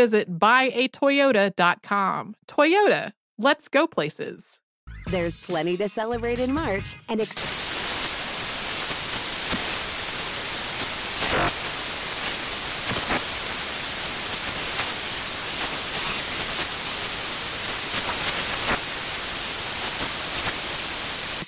visit buyatoyota.com. Toyota, let's go places. There's plenty to celebrate in March and ex-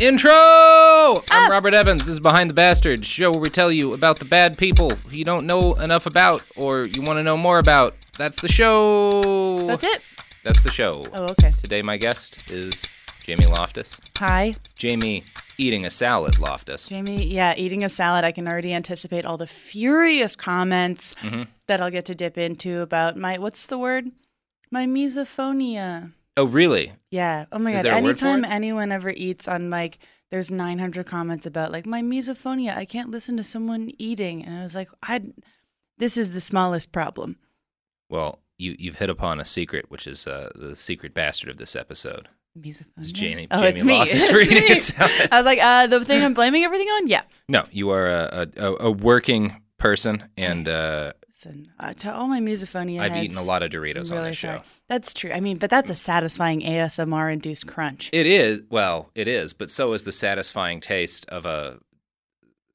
Intro! I'm Robert Evans. This is Behind the Bastards, show where we tell you about the bad people you don't know enough about or you want to know more about. That's the show. That's it. That's the show. Oh, okay. Today, my guest is Jamie Loftus. Hi, Jamie eating a salad, Loftus. Jamie. Yeah, eating a salad. I can already anticipate all the furious comments Mm-hmm. that I'll get to dip into about my what's the word? My misophonia. Oh, really? Yeah. Oh my Is god. there a word for Anytime anyone ever eats on like there's 900 comments about like my misophonia. I can't listen to someone eating, and I was like, I. This is the smallest problem. Well, you, you've hit upon a secret, which is uh, the secret bastard of this episode. Misophonia. It's Jamie, Oh, Jamie it's me. Loftus Me. I was like, uh, the thing I'm blaming everything on. Yeah. No, you are a, a, a working person, and uh, Listen, uh, to all my misophonia I've heads, eaten a lot of Doritos I'm on really this show. sorry. That's true. I mean, but that's a satisfying ASMR induced crunch. It is well, it is, but so is the satisfying taste of a.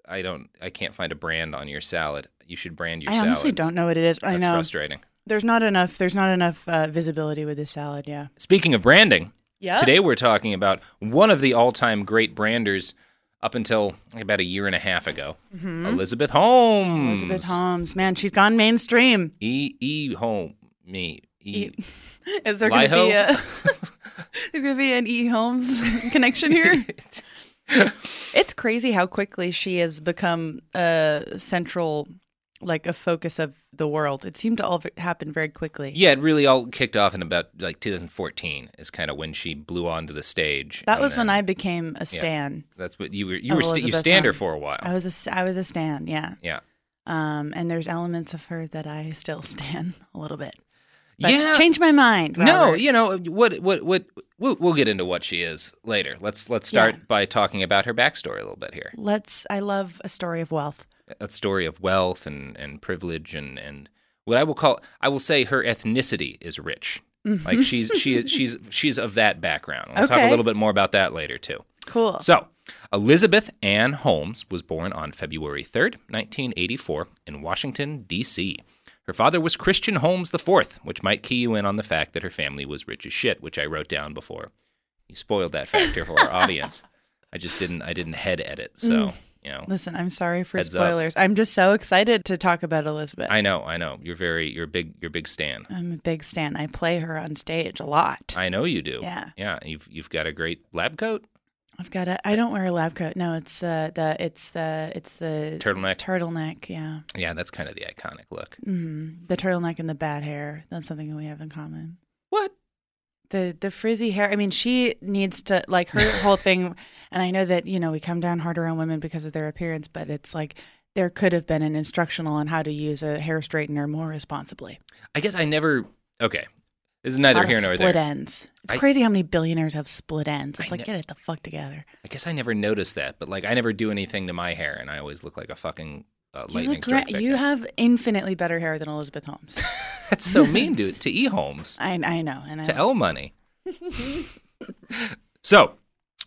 I don't. I can't find a brand on your salad. You should brand your I honestly don't know what it is. I That's know frustrating. there's not enough. There's not enough uh, visibility with this salad. Yeah. Speaking of branding, Yeah. today we're talking about one of the all-time great branders up until about a year and a half ago, Elizabeth Holmes. Mm-hmm. Elizabeth Holmes, man, she's gone mainstream. E E home me e. Is there going to be a? there's going to be an E Holmes connection here. it's crazy how quickly she has become a central, like a focus of the world. It seemed to all happen very quickly. Yeah, it really all kicked off in about like 2014 is kind of when she blew onto the stage. That was when I became a stan. That's what you were. You were. St- you stand her for a while. I was a I was a stan, yeah. yeah. Um, and there's elements of her that I still stan a little bit. But yeah. change my mind. No, you know what? What? What? We'll, we'll get into what she is later. Let's let's start Yeah. by talking about her backstory a little bit here. Let's. I love a story of wealth. A story of wealth and and privilege and and what I will call I will say her ethnicity is rich. Like she's she is she's she's of that background. We'll talk a Mm-hmm. Little bit more about that later too. Cool. So, Elizabeth Ann Holmes was born on February 3rd, 1984, in Washington, D.C. Her father was Christian Holmes IV, which might key you in on the fact that her family was rich as shit, which I wrote down before. You spoiled that factor for our audience. I just didn't I didn't head edit, Mm. You know. Listen, I'm sorry for Heads up. spoilers. I'm just so excited to talk about Elizabeth. I know, I know. You're very you're a big you're a big stan. I'm a big stan. I play her on stage a lot. I know you do. Yeah. Yeah. You've you've got a great lab coat. I've got a. I don't wear a lab coat. No, it's uh, the it's the it's the Turtleneck. turtleneck. Yeah, yeah, that's kind of the iconic look. mm, the turtleneck and the bad hair. That's something we have in common. The the frizzy hair. I mean, she needs to like her whole thing. And I know that you know we come down harder on women because of their appearance, but it's like there could have been an instructional on how to use a hair straightener more responsibly. I guess I never. Okay, this is neither here nor split there. Split ends. It's I- crazy how many billionaires have split ends. It's I like know- get it the fuck together. I guess I never noticed that, but like I never do anything to my hair, and I always look like a fucking uh, You lightning look strike. great. You have infinitely better hair than Elizabeth Holmes. That's so mean, dude. To E Holmes, I I know, and I to L Money. so,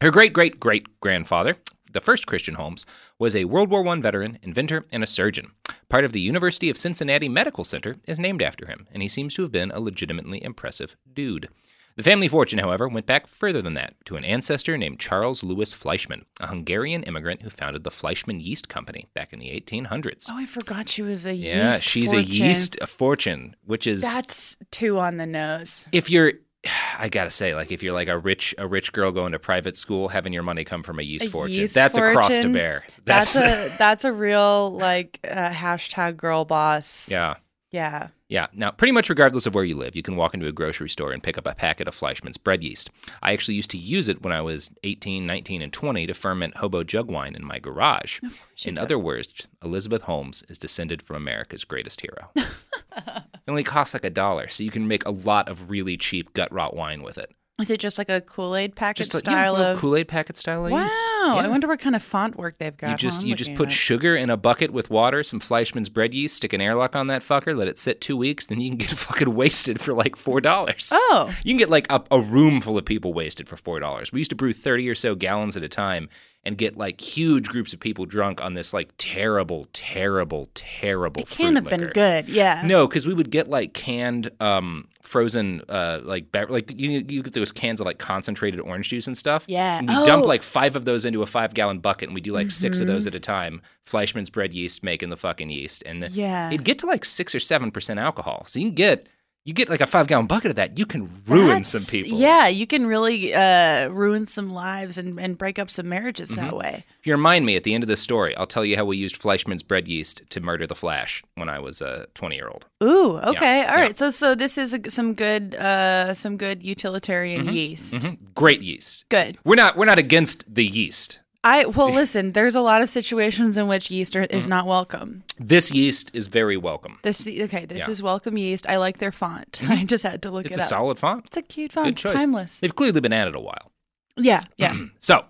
her great great great grandfather, the first Christian Holmes, was a World War I veteran, inventor, and a surgeon. Part of the University of Cincinnati Medical Center is named after him, and he seems to have been a legitimately impressive dude. The family fortune, however, went back further than that to an ancestor named Charles Louis Fleischmann, a Hungarian immigrant who founded the Fleischmann Yeast Company back in the 1800s. Oh, I forgot she was a yeah, yeast Yeah, she's a yeast a fortune, which is That's two on the nose. if you're I gotta say, like if you're like a rich a rich girl going to private school, having your money come from a yeast A fortune, yeast that's a cross to fortune? bear. That's, a that's a real like uh, hashtag girl boss. yeah. Yeah. Yeah. Now, pretty much regardless of where you live, you can walk into a grocery store and pick up a packet of Fleischmann's bread yeast. I actually used to use it when I was 18, 19, and 20 to ferment hobo jug wine in my garage. In other words, Elizabeth Holmes is descended from America's greatest hero. it only costs like a dollar, so you can make a lot of really cheap gut rot wine with it. Is it just like a Kool Aid packet Just a, style yeah, of? Kool Aid packet style of wow. yeast. I wonder what kind of font work they've got. You just you just put sugar in a bucket with water, some Fleischmann's bread yeast, stick an airlock on that fucker, let it sit two weeks, then you can get fucking wasted for like four dollars. Oh. You can get like a, a room full of people wasted for four dollars. We used to brew thirty or so gallons at a time and get like huge groups of people drunk on this like terrible, terrible, terrible. It can't have fruit been good. Yeah. No, because we would get like canned, um, frozen, uh, like be- like you you get those cans of like concentrated orange juice and stuff. Yeah. And we dump Oh. like five of those into a five gallon bucket, and we do like six of Mm-hmm. those at a time. Fleischmann's bread yeast making the fucking yeast, and the, Yeah. it'd get to like six or seven percent alcohol. So you can get you get like a five gallon bucket of that. You can ruin That's- some people. Yeah, you can really uh, ruin some lives and, and break up some marriages Mm-hmm. that way. If you remind me at the end of the story, I'll tell you how we used Fleischmann's bread yeast to murder the Flash when I was a twenty year old. Ooh, okay, all right. yeah. So so this is a, some good uh, some good utilitarian yeast. Great yeast. Good. We're not we're not against the yeast. I well listen. There's a lot of situations in which yeast are, Mm. is not welcome. This yeast is very welcome. This okay. This Yeah. is welcome yeast. I like their font. I just had to look It's it a solid font. It's a cute font. Good It's choice. timeless. They've clearly been at it a while. Yeah, yeah. So,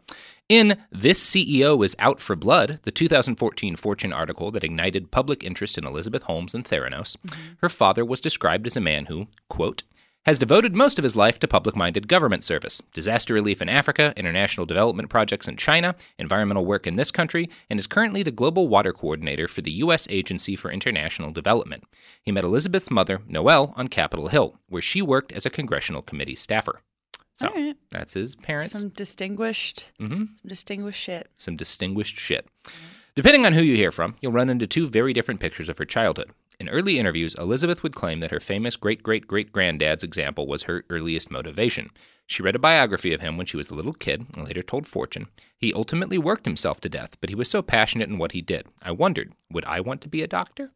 in This CEO is Out for Blood, the 2014 Fortune article that ignited public interest in Elizabeth Holmes and Theranos, her father was described as a man who, quote, has devoted most of his life to public minded government service, disaster relief in Africa, international development projects in China, environmental work in this country, and is currently the global water coordinator for the U.S. Agency for International Development. He met Elizabeth's mother, Noel, on Capitol Hill, where she worked as a congressional committee staffer. So, All right. that's his parents. Some distinguished, Mhm. some distinguished shit. some distinguished shit. Depending on who you hear from, you'll run into two very different pictures of her childhood. In early interviews, Elizabeth would claim that her famous great great great granddad's example was her earliest motivation. She read a biography of him when she was a little kid and later told Fortune. He ultimately worked himself to death, but he was so passionate in what he did. I wondered, would I want to be a doctor?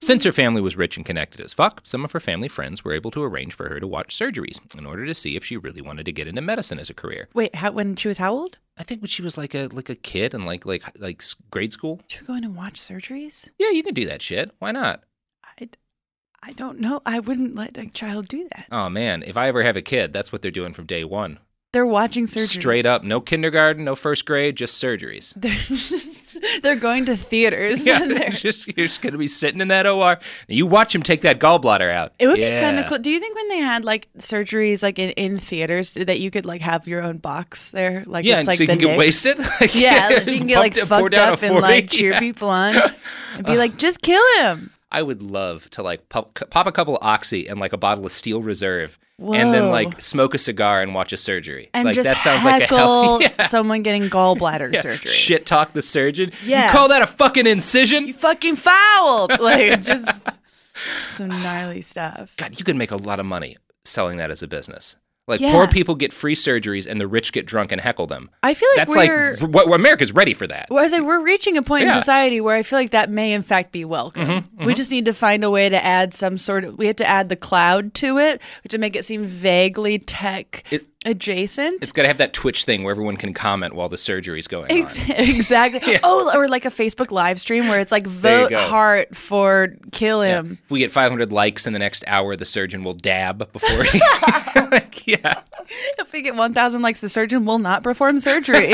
Since her family was rich and connected as fuck, some of her family friends were able to arrange for her to watch surgeries in order to see if she really wanted to get into medicine as a career. Wait, how, when she was how old? I think when she was like a like a kid and like like like grade school. She was going to watch surgeries. Yeah, you can do that shit. Why not? I, I don't know. I wouldn't let a child do that. Oh man, if I ever have a kid, that's what they're doing from day one. They're watching surgeries. Straight up, no kindergarten, no first grade, just surgeries. They're just, they're going to theaters. Yeah, and they're they're- just you're just gonna be sitting in that OR. And you watch him take that gallbladder out. It would Yeah. be kind of cool. Do you think when they had like surgeries like in, in theaters that you could like have your own box there? Like Yeah, it's and like so you can get wasted. Like, Yeah, so you can get like pumped it, pour fucked down up and like cheer Yeah. people on and be like, just kill him. I would love to like pop, pop a couple of oxy and like a bottle of Steel Reserve, and then like smoke a cigar and watch a surgery. And like that sounds like a hell. Yeah. someone getting gallbladder Yeah. surgery. Shit talk the surgeon. Yeah. You call that a fucking incision? You fucking fouled. Like just some gnarly stuff. God, you could make a lot of money selling that as a business. Like Yeah. poor people get free surgeries and the rich get drunk and heckle them. I feel like That's we're. like what America's ready for that. well, I was like, we're reaching a point Yeah. in society where I feel like that may, in fact, be welcome. Mm-hmm, We just need to find a way to add some sort of. We have to add the cloud to it to make it seem vaguely tech It- adjacent. It's got to have that Twitch thing where everyone can comment while the surgery's going on. exactly. Oh, or like a Facebook live stream where it's like vote heart for kill him. If we get 500 likes in the next hour, the surgeon will dab before he. like, yeah. If we get 1,000 likes, the surgeon will not perform surgery.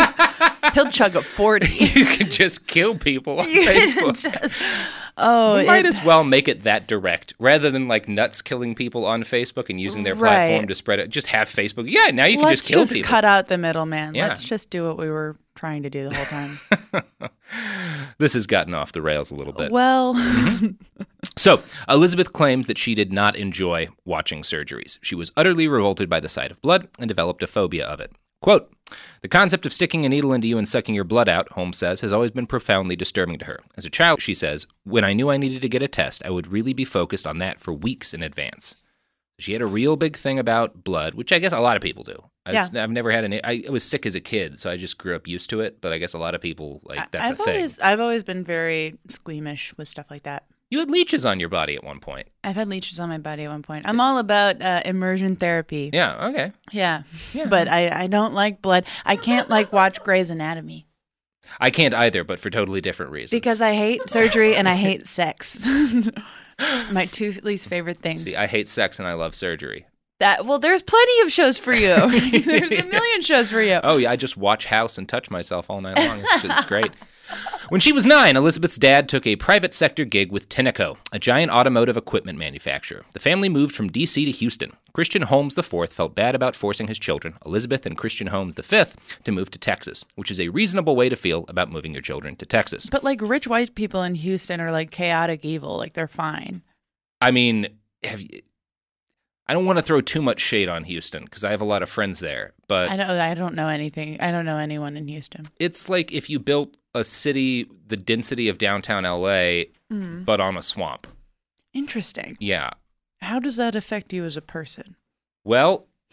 He'll chug a 40. You can just kill people on Facebook. Just- oh, We might it- as well make it that direct rather than like nuts killing people on Facebook and using their Right. platform to spread it. Just have Facebook. Yeah, now you can let's just kill just people. cut out the middleman. Yeah. Let's just do what we were trying to do the whole time. This has gotten off the rails a little bit. well, mm-hmm. So, Elizabeth claims that she did not enjoy watching surgeries. She was utterly revolted by the sight of blood and developed a phobia of it. Quote, the concept of sticking a needle into you and sucking your blood out, Holmes says, has always been profoundly disturbing to her. As a child, she says, when I knew I needed to get a test, I would really be focused on that for weeks in advance. She had a real big thing about blood, which I guess a lot of people do. I just- I've never had any. I was sick as a kid, so I just grew up used to it. But I guess a lot of people like that's I've a thing. always I've always been very squeamish with stuff like that. You had leeches on your body at one point. I've had leeches on my body at one point. I'm all about uh, immersion therapy. Yeah. Okay. Yeah. yeah. But I, I don't like blood. I can't like watch Grey's Anatomy I can't either, but for totally different reasons. because I hate surgery and I hate sex. my two least favorite things. see, I hate sex and I love surgery. that well, there's plenty of shows for you. there's a million shows for you. Oh yeah, I just watch House and touch myself all night long. It's, it's great. When she was nine, Elizabeth's dad took a private sector gig with Tenneco, a giant automotive equipment manufacturer. The family moved from D.C. to Houston. Christian Holmes IV felt bad about forcing his children, Elizabeth and Christian Holmes V, to move to Texas, which is a reasonable way to feel about moving your children to Texas. But like rich white people in Houston are like chaotic evil. Like they're fine. I mean, have you, I don't want to throw too much shade on Houston because I have a lot of friends there, but I don't. I don't know anything. I don't know anyone in Houston. it's like if you built a city the density of downtown LA, Hmm. but on a swamp. Interesting. Yeah. How does that affect you as a person? Well,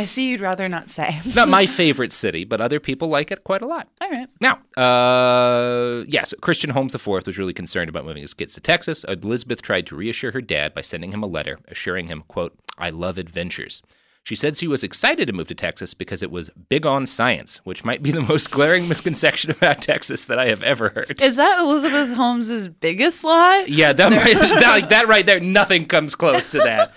I see you'd rather not say. it's not my favorite city, but other people like it quite a lot. All right. Now, uh, yes, Christian Holmes IV was really concerned about moving his kids to Texas. Elizabeth tried to reassure her dad by sending him a letter assuring him, quote, I love adventures. She said she was excited to move to Texas because it was big on science, which might be the most glaring misconception about Texas that I have ever heard. Is that Elizabeth Holmes's biggest lie? Yeah, that, might, that, like, that right there, nothing comes close to that.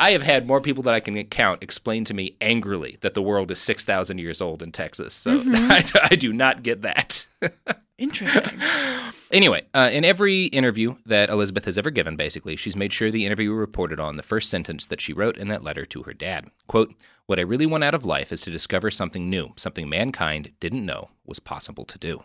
I have had more people that I can count explain to me angrily that the world is 6,000 years old in Texas. So mm-hmm. I, I do not get that. Interesting. Anyway, uh, in every interview that Elizabeth has ever given, basically, she's made sure the interviewer reported on the first sentence that she wrote in that letter to her dad. Quote, What I really want out of life is to discover something new, something mankind didn't know was possible to do.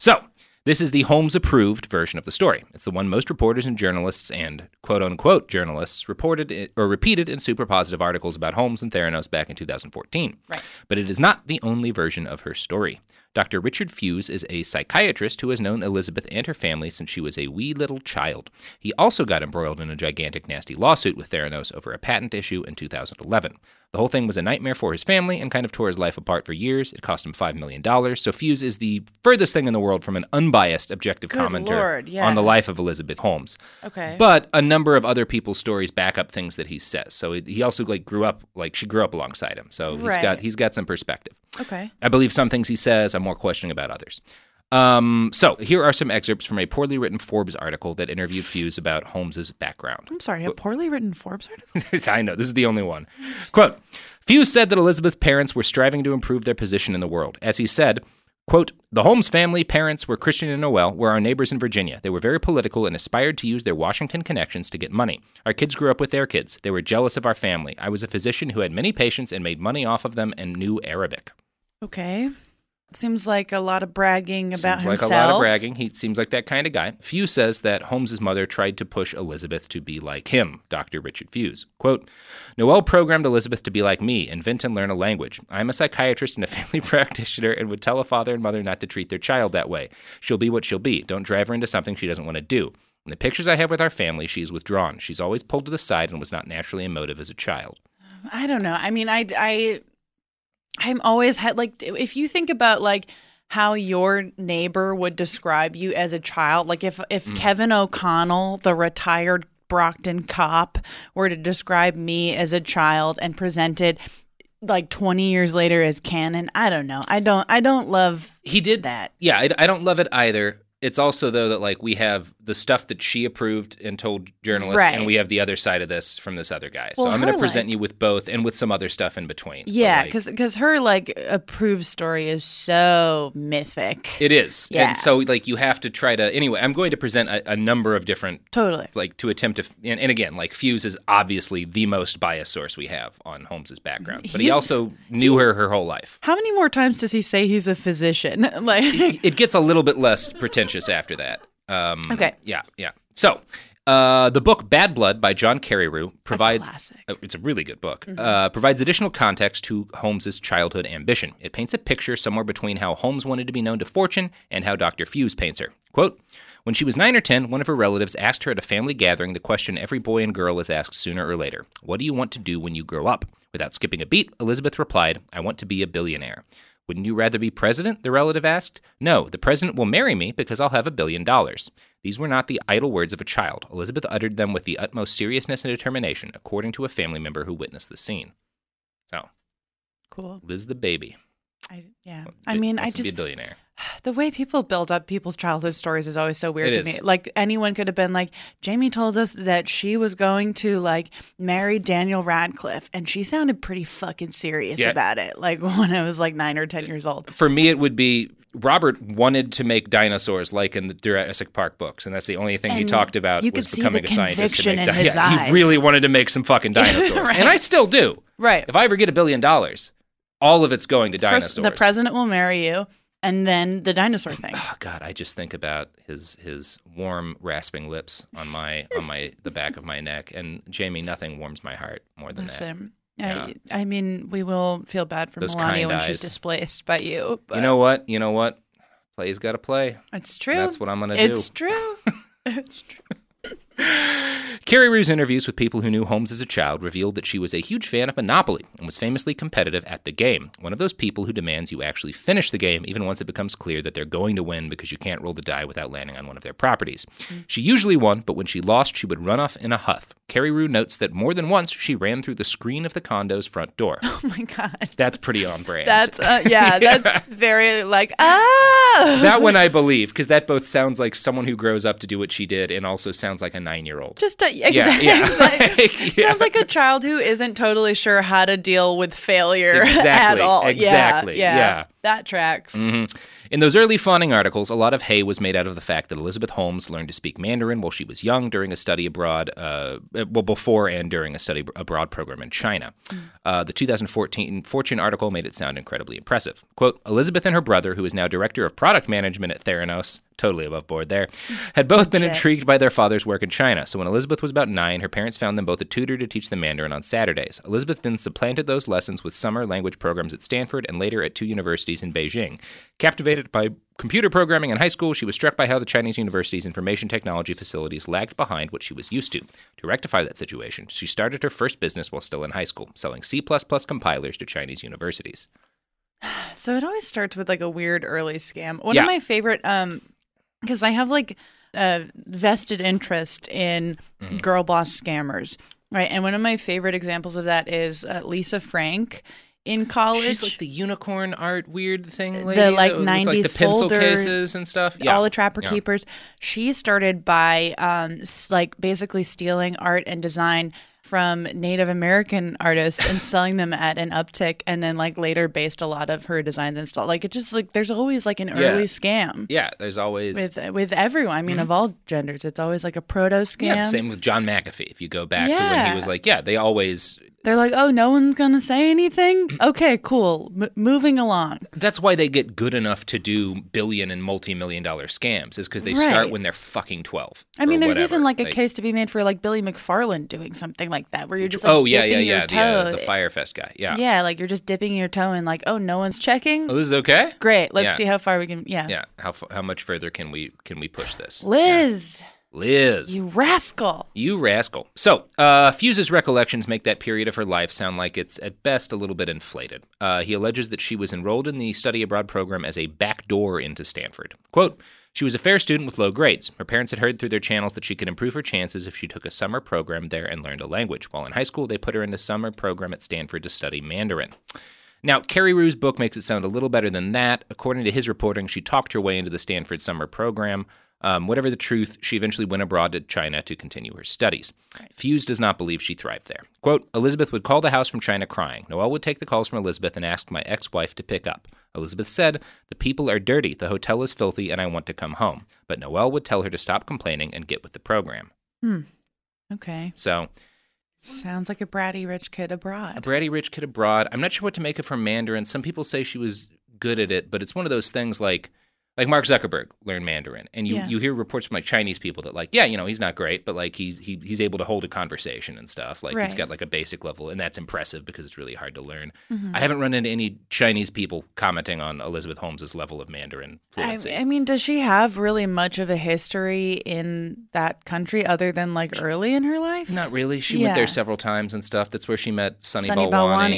So, this is the Holmes approved version of the story. It's the one most reporters and journalists and quote unquote journalists reported i- or repeated in super positive articles about Holmes and Theranos back in 2014. Right. But it is not the only version of her story. Dr. Richard Fuisz is a psychiatrist who has known Elizabeth and her family since she was a wee little child. He also got embroiled in a gigantic, nasty lawsuit with Theranos over a patent issue in 2011. The whole thing was a nightmare for his family and kind of tore his life apart for years. It cost him $5 million. So Fuisz is the furthest thing in the world from an unbiased, objective Good commenter Lord, yeah. on the life of Elizabeth Holmes. Okay. But a number of other people's stories back up things that he says. So he also like grew up like she grew up alongside him. So he's got he's got some perspective. okay. I believe some things he says. I'm more questioning about others. Um, so here are some excerpts from a poorly written Forbes article that interviewed Fuisz about Holmes's background. I'm sorry. A poorly written Forbes article. I know this is the only one. Quote: Fuisz said that Elizabeth's parents were striving to improve their position in the world. As he said, "Quote: The Holmes family parents were Christian and Noel, were our neighbors in Virginia. They were very political and aspired to use their Washington connections to get money. Our kids grew up with their kids. They were jealous of our family. I was a physician who had many patients and made money off of them and knew Arabic." Okay. Seems like a lot of bragging about seems himself. Seems like a lot of bragging. He seems like that kind of guy. Fuisz says that Holmes's mother tried to push Elizabeth to be like him, Dr. Richard Fuisz. Quote, Noel programmed Elizabeth to be like me, invent and learn a language. I'm a psychiatrist and a family practitioner and would tell a father and mother not to treat their child that way. She'll be what she'll be. Don't drive her into something she doesn't want to do. In the pictures I have with our family, she is withdrawn. She's always pulled to the side and was not naturally emotive as a child. I don't know. I mean, I, I, I'm always had like, if you think about like how your neighbor would describe you as a child, like if, if Mm. Kevin O'Connell, the retired Brockton cop, were to describe me as a child and presented like 20 years later as canon, I don't know. I don't, I don't love He did that. Yeah, I, I don't love it either. It's also though that like we have the stuff that she approved and told journalists, Right. and we have the other side of this from this other guy. So I'm going to present like- you with both, and with some other stuff in between. Yeah, like, because her like approved story is so mythic. it is. Yeah. And so like you have to try to anyway. I'm going to present a, a number of different totally. like to attempt to and, and again like Fuisz is obviously the most biased source we have on Holmes's background, but he also knew her her whole life. How many more times does he say he's a physician? like, it gets a little bit less pretentious after that. Um, Okay. Yeah, yeah. So, uh, the book Bad Blood by John Carreyrou provides. classic. uh, It's a really good book. Uh, provides additional context to Holmes's childhood ambition. It paints a picture somewhere between how Holmes wanted to be known to fortune and how Dr. Fuisz paints her. Quote. When she was nine or ten, one of her relatives asked her at a family gathering the question every boy and girl is asked sooner or later What do you want to do when you grow up? Without skipping a beat, Elizabeth replied, I want to be a billionaire. Wouldn't you rather be president? The relative asked. No, the president will marry me because I'll have a billion dollars. These were not the idle words of a child. Elizabeth uttered them with the utmost seriousness and determination, according to a family member who witnessed the scene. So, cool. Liz the baby. I, yeah. I mean, I to be a just billionaire. the way people build up people's childhood stories is always so weird It to is. me. Like anyone could have been like, Jamie told us that she was going to like marry Daniel Radcliffe, and she sounded pretty fucking serious Yeah. about it. Like when I was like nine or ten years old. For me, it would be Robert wanted to make dinosaurs like in the Jurassic Park books, and that's the only thing he talked about you was could see becoming the a scientist. To make di- his yeah, eyes. He really wanted to make some fucking dinosaurs, Right. and I still do. Right. If I ever get a billion dollars, all of it's going to First, dinosaurs. the president will marry you, and then the dinosaur thing. Oh God, I just think about his his warm, rasping lips on my on my the back of my neck, and Jamie, nothing warms my heart more than that. Listen, Yeah. I, I mean, we will feel bad for Those Melania when eyes. she's displaced by you. But You know what? You know what? Play's got to play. it's true. That's what I'm gonna It's do. It's true. it's true. Carreyrou's interviews with people who knew Holmes as a child revealed that she was a huge fan of Monopoly and was famously competitive at the game. One of those people who demands you actually finish the game even once it becomes clear that they're going to win because you can't roll the die without landing on one of their properties. She usually won, but when she lost, she would run off in a huff. Carreyrou notes that more than once she ran through the screen of the condo's front door. Oh my god. That's pretty on brand. That's uh, yeah, That's very like ah. that one I believe because that both sounds like someone who grows up to do what she did and also sounds like a nine-year-old. Just a, exactly. yeah. Like, yeah. Sounds like a child who isn't totally sure how to deal with failure at Exactly, all. Yeah, exactly, yeah. That tracks. Mhm. In those early fawning articles, a lot of hay was made out of the fact that Elizabeth Holmes learned to speak Mandarin while she was young during a study abroad, uh, well, before and during a study abroad program in China. Uh, the 2014 Fortune article made it sound incredibly impressive. Quote Elizabeth and her brother, who is now director of product management at Theranos, totally above board there, had both been intrigued by their father's work in China. So when Elizabeth was about nine, her parents found them both a tutor to teach them Mandarin on Saturdays. Elizabeth then supplanted those lessons with summer language programs at Stanford and later at two universities in Beijing. Captivated by computer programming in high school, she was struck by how the Chinese university's information technology facilities lagged behind what she was used to. To rectify that situation, she started her first business while still in high school, selling C compilers to Chinese universities. So it always starts with like a weird early scam. One Yeah. of my favorite, um, because I have like a vested interest in Mm-hmm. girl boss scammers, right? And one of my favorite examples of that is uh, Lisa Frank in college. She's like the unicorn art weird thing lady. the like 90s like the pencil folder, cases and stuff. Yeah. all the trapper Yeah. keepers she started by um like basically stealing art and design from native american artists and selling them at an uptick and then like later based a lot of her designs and stuff like it just like there's always like an Yeah. early scam Yeah, there's always with with everyone i mean of all genders it's always like a proto scam Mm-hmm. Yeah, same with John McAfee. If you go back to when he was like, yeah, they always. They're like oh no one's gonna say anything okay cool M- moving along That's why they get good enough to do billion and multi-million dollar scams, is because they start when they're fucking twelve. I mean, there's whatever. even like a Like- case to be made for like Billy McFarland doing something like that, where you're just like oh yeah, yeah, yeah, the, uh, the Fyre Fest guy. Yeah. Yeah, like you're just dipping your toe in, like, oh, no one's checking. Oh, this is okay. Great, let's Yeah. see how far we can. Yeah, Yeah. How how much further can we can we push this? Liz, Liz. You rascal. You rascal. So, uh, Fuisz's recollections make that period of her life sound like it's at best a little bit inflated. Uh, he alleges that she was enrolled in the study abroad program as a backdoor into Stanford. Quote, she was a fair student with low grades. Her parents had heard through their channels that she could improve her chances if she took a summer program there and learned a language. While in high school, they put her in a summer program at Stanford to study Mandarin. Now, Carreyrou's book makes it sound a little better than that. According to his reporting, she talked her way into the Stanford summer program. Um, whatever the truth, she eventually went abroad to China to continue her studies. Fuisz does not believe she thrived there. Quote Elizabeth would call the house from China crying. Noel would take the calls from Elizabeth and ask my ex wife to pick up. Elizabeth said, The people are dirty, the hotel is filthy, and I want to come home. But Noel would tell her to stop complaining and get with the program. Hmm. Okay. So, Sounds like a bratty rich kid abroad. a bratty rich kid abroad. I'm not sure what to make of her Mandarin. Some people say she was good at it, but it's one of those things like like Mark Zuckerberg learned Mandarin, and you, Yeah. you hear reports from like Chinese people that like, yeah, you know, he's not great, but like he, he he's able to hold a conversation and stuff. Like he's got like a basic level, and that's impressive because it's really hard to learn. Mm-hmm. I haven't run into any Chinese people commenting on Elizabeth Holmes's level of Mandarin I, fluency. I mean, does she have really much of a history in that country other than like early in her life? not really. She went there several times and stuff. That's where she met Sunny, Sunny Balwani.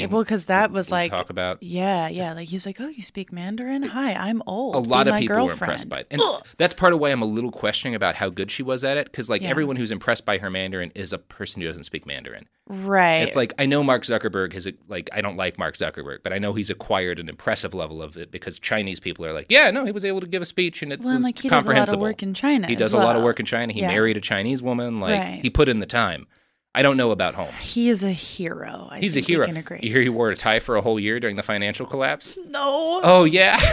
Balwani. Well, because that was we like, talk about. yeah, yeah. Like he was like, oh, you speak Mandarin? Hi, I'm old. a lot of my people girlfriend. were impressed by it. And that's part of why I'm a little questioning about how good she was at it. Because, like, Yeah. everyone who's impressed by her Mandarin is a person who doesn't speak Mandarin. Right. It's like, I know Mark Zuckerberg has, like, I don't like Mark Zuckerberg, but I know he's acquired an impressive level of it because Chinese people are like, yeah, no, he was able to give a speech and it well, was like he does a lot of comprehensible. work in China. he does a lot of work in China. He Yeah. married a Chinese woman. Like, Right. he put in the time. I don't know about Holmes. He is a hero. I He's a hero. can agree. You hear he wore a tie for a whole year during the financial collapse? no. Oh, yeah.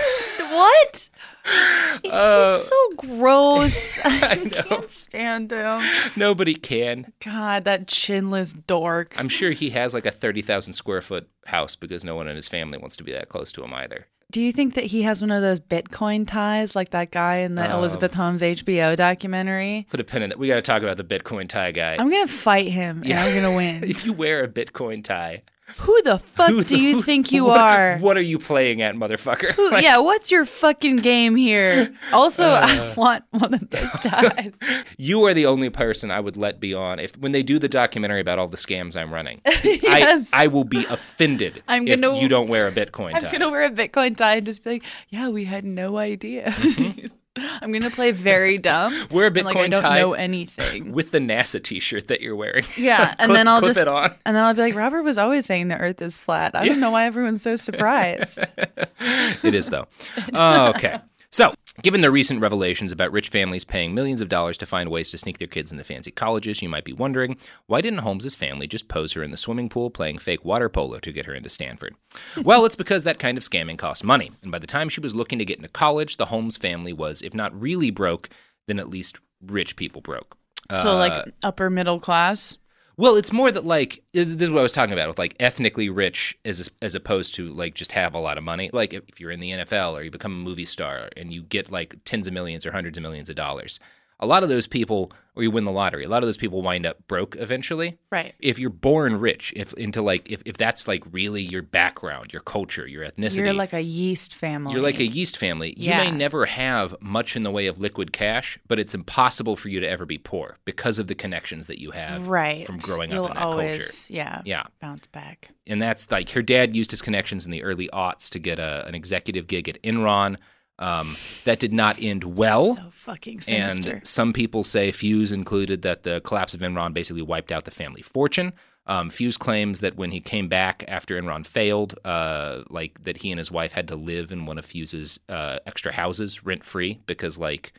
What? Uh, He's so gross. I, know. can't stand him. Nobody can. God, that chinless dork. I'm sure he has like a 30,000 square foot house because no one in his family wants to be that close to him either. Do you think that he has one of those Bitcoin ties like that guy in the Um, Elizabeth Holmes HBO documentary? Put a pin in that. We got to talk about the Bitcoin tie guy. I'm going to fight him Yeah. and I'm going to win. if you wear a Bitcoin tie, Who the fuck who do the- you think you what, are? What are you playing at, motherfucker? Who- Like, yeah, what's your fucking game here? Also, Uh. I want one of those ties. You are the only person I would let be on if when they do the documentary about all the scams I'm running. Yes. I, I will be offended I'm gonna- you don't wear a Bitcoin I'm tie. gonna wear a Bitcoin tie and just be like, "Yeah, we had no idea." Mm-hmm. I'm gonna play very dumb. Wear a and, like, I don't tie know anything. With the NASA T-shirt that you're wearing. Yeah, and Clip- then I'll just it on. and then I'll be like, Robert was always saying the Earth is flat. I don't know why everyone's so surprised. it is though. Oh, okay. So, given the recent revelations about rich families paying millions of dollars to find ways to sneak their kids into fancy colleges, you might be wondering why didn't Holmes's family just pose her in the swimming pool playing fake water polo to get her into Stanford? well, it's because that kind of scamming costs money, and by the time she was looking to get into college, the Holmes family was, if not really broke, then at least rich people broke. so Uh, like upper middle class. Well, it's more that like this is what I was talking about with like ethnically rich as as opposed to like just have a lot of money. Like if you're in the NFL or you become a movie star and you get like tens of millions or hundreds of millions of dollars. A lot of those people, or you win the lottery. A lot of those people wind up broke eventually. Right. If you're born rich, if into like if, if that's like really your background, your culture, your ethnicity, You're like a yeast family. you're like a yeast family. You may never have much in the way of liquid cash, but it's impossible for you to ever be poor because of the connections that you have right from growing You'll up in that always, culture. Yeah. Yeah. Bounce back. And that's like her dad used his connections in the early aughts to get a, an executive gig at Enron. Um, that did not end well. So fucking sinister. And some people say Fuisz included that the collapse of Enron basically wiped out the family fortune. Um, Fuisz claims that when he came back after Enron failed, uh, like that he and his wife had to live in one of Fuisz's uh, extra houses rent free because like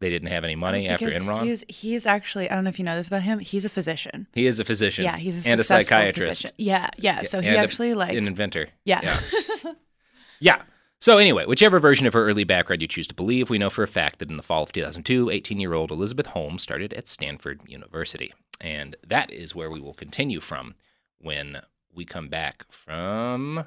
they didn't have any money after Because Enron. He's, he's actually, I don't know if you know this about him, he's a physician. he is a physician. Yeah, he's a and a psychiatrist. physician. Yeah, yeah. So he and a- actually like an inventor. yeah. Yeah. So, anyway, whichever version of her early background you choose to believe, we know for a fact that in the fall of 2002, 18 year old Elizabeth Holmes started at Stanford University. And that is where we will continue from when we come back from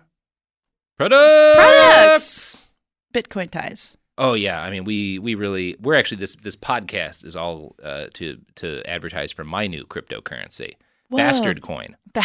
products. Products! Bitcoin ties. Oh yeah, I mean we we really we're actually this this podcast is all uh, to to advertise for my new cryptocurrency, Whoa. Bastard Coin.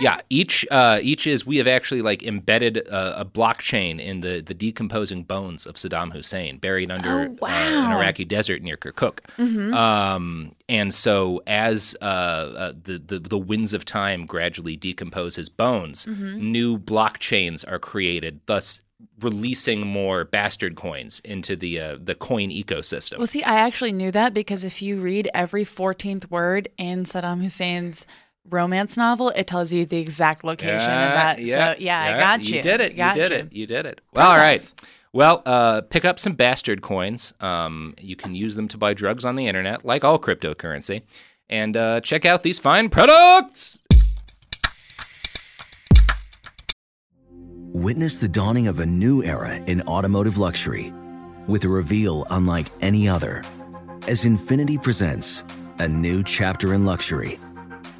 Yeah, each uh, each is we have actually like embedded a, a blockchain in the the decomposing bones of Saddam Hussein, buried under Oh, uh, an. Iraqi desert near Kirkuk. Mm-hmm. Um, and so as uh, uh, the, the the winds of time gradually decompose his bones, Mm-hmm. new blockchains are created, thus releasing more bastard coins into the uh, the coin ecosystem. Well, see, I actually knew that because if you read every 14th word in Saddam Hussein's romance novel, it tells you the exact location of that. so, yeah, I got you. You did it. You did you. it. You did it. Well, all right. Well, uh, pick up some bastard coins. Um, you can use them to buy drugs on the internet, like all cryptocurrency. And uh, check out these fine products. Witness the dawning of a new era in automotive luxury with a reveal unlike any other as Infiniti presents a new chapter in luxury,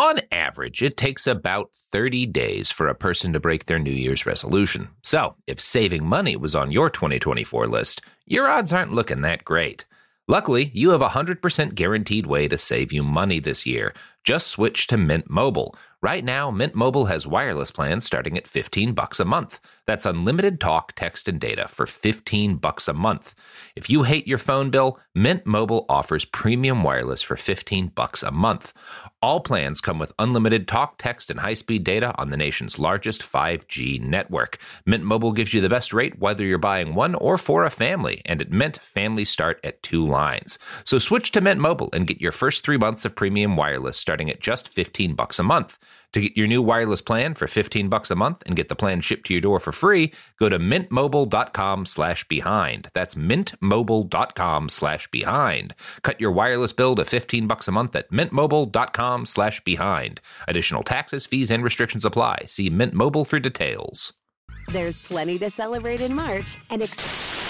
On average, it takes about 30 days for a person to break their New Year's resolution. So, if saving money was on your 2024 list, your odds aren't looking that great. Luckily, you have a 100% guaranteed way to save you money this year. Just switch to Mint Mobile. Right now, Mint Mobile has wireless plans starting at 15 bucks a month. That's unlimited talk, text, and data for 15 bucks a month. If you hate your phone bill, Mint Mobile offers premium wireless for 15 bucks a month. All plans come with unlimited talk, text, and high-speed data on the nation's largest 5G network. Mint Mobile gives you the best rate whether you're buying one or for a family, and at Mint, families start at two lines. So switch to Mint Mobile and get your first 3 months of premium wireless starting at just 15 bucks a month. To get your new wireless plan for 15 bucks a month and get the plan shipped to your door for free, go to mintmobile.com slash behind. That's mintmobile.com slash behind. Cut your wireless bill to 15 bucks a month at mintmobile.com slash behind. Additional taxes, fees, and restrictions apply. See Mint Mobile for details. There's plenty to celebrate in March and ex-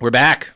We're back.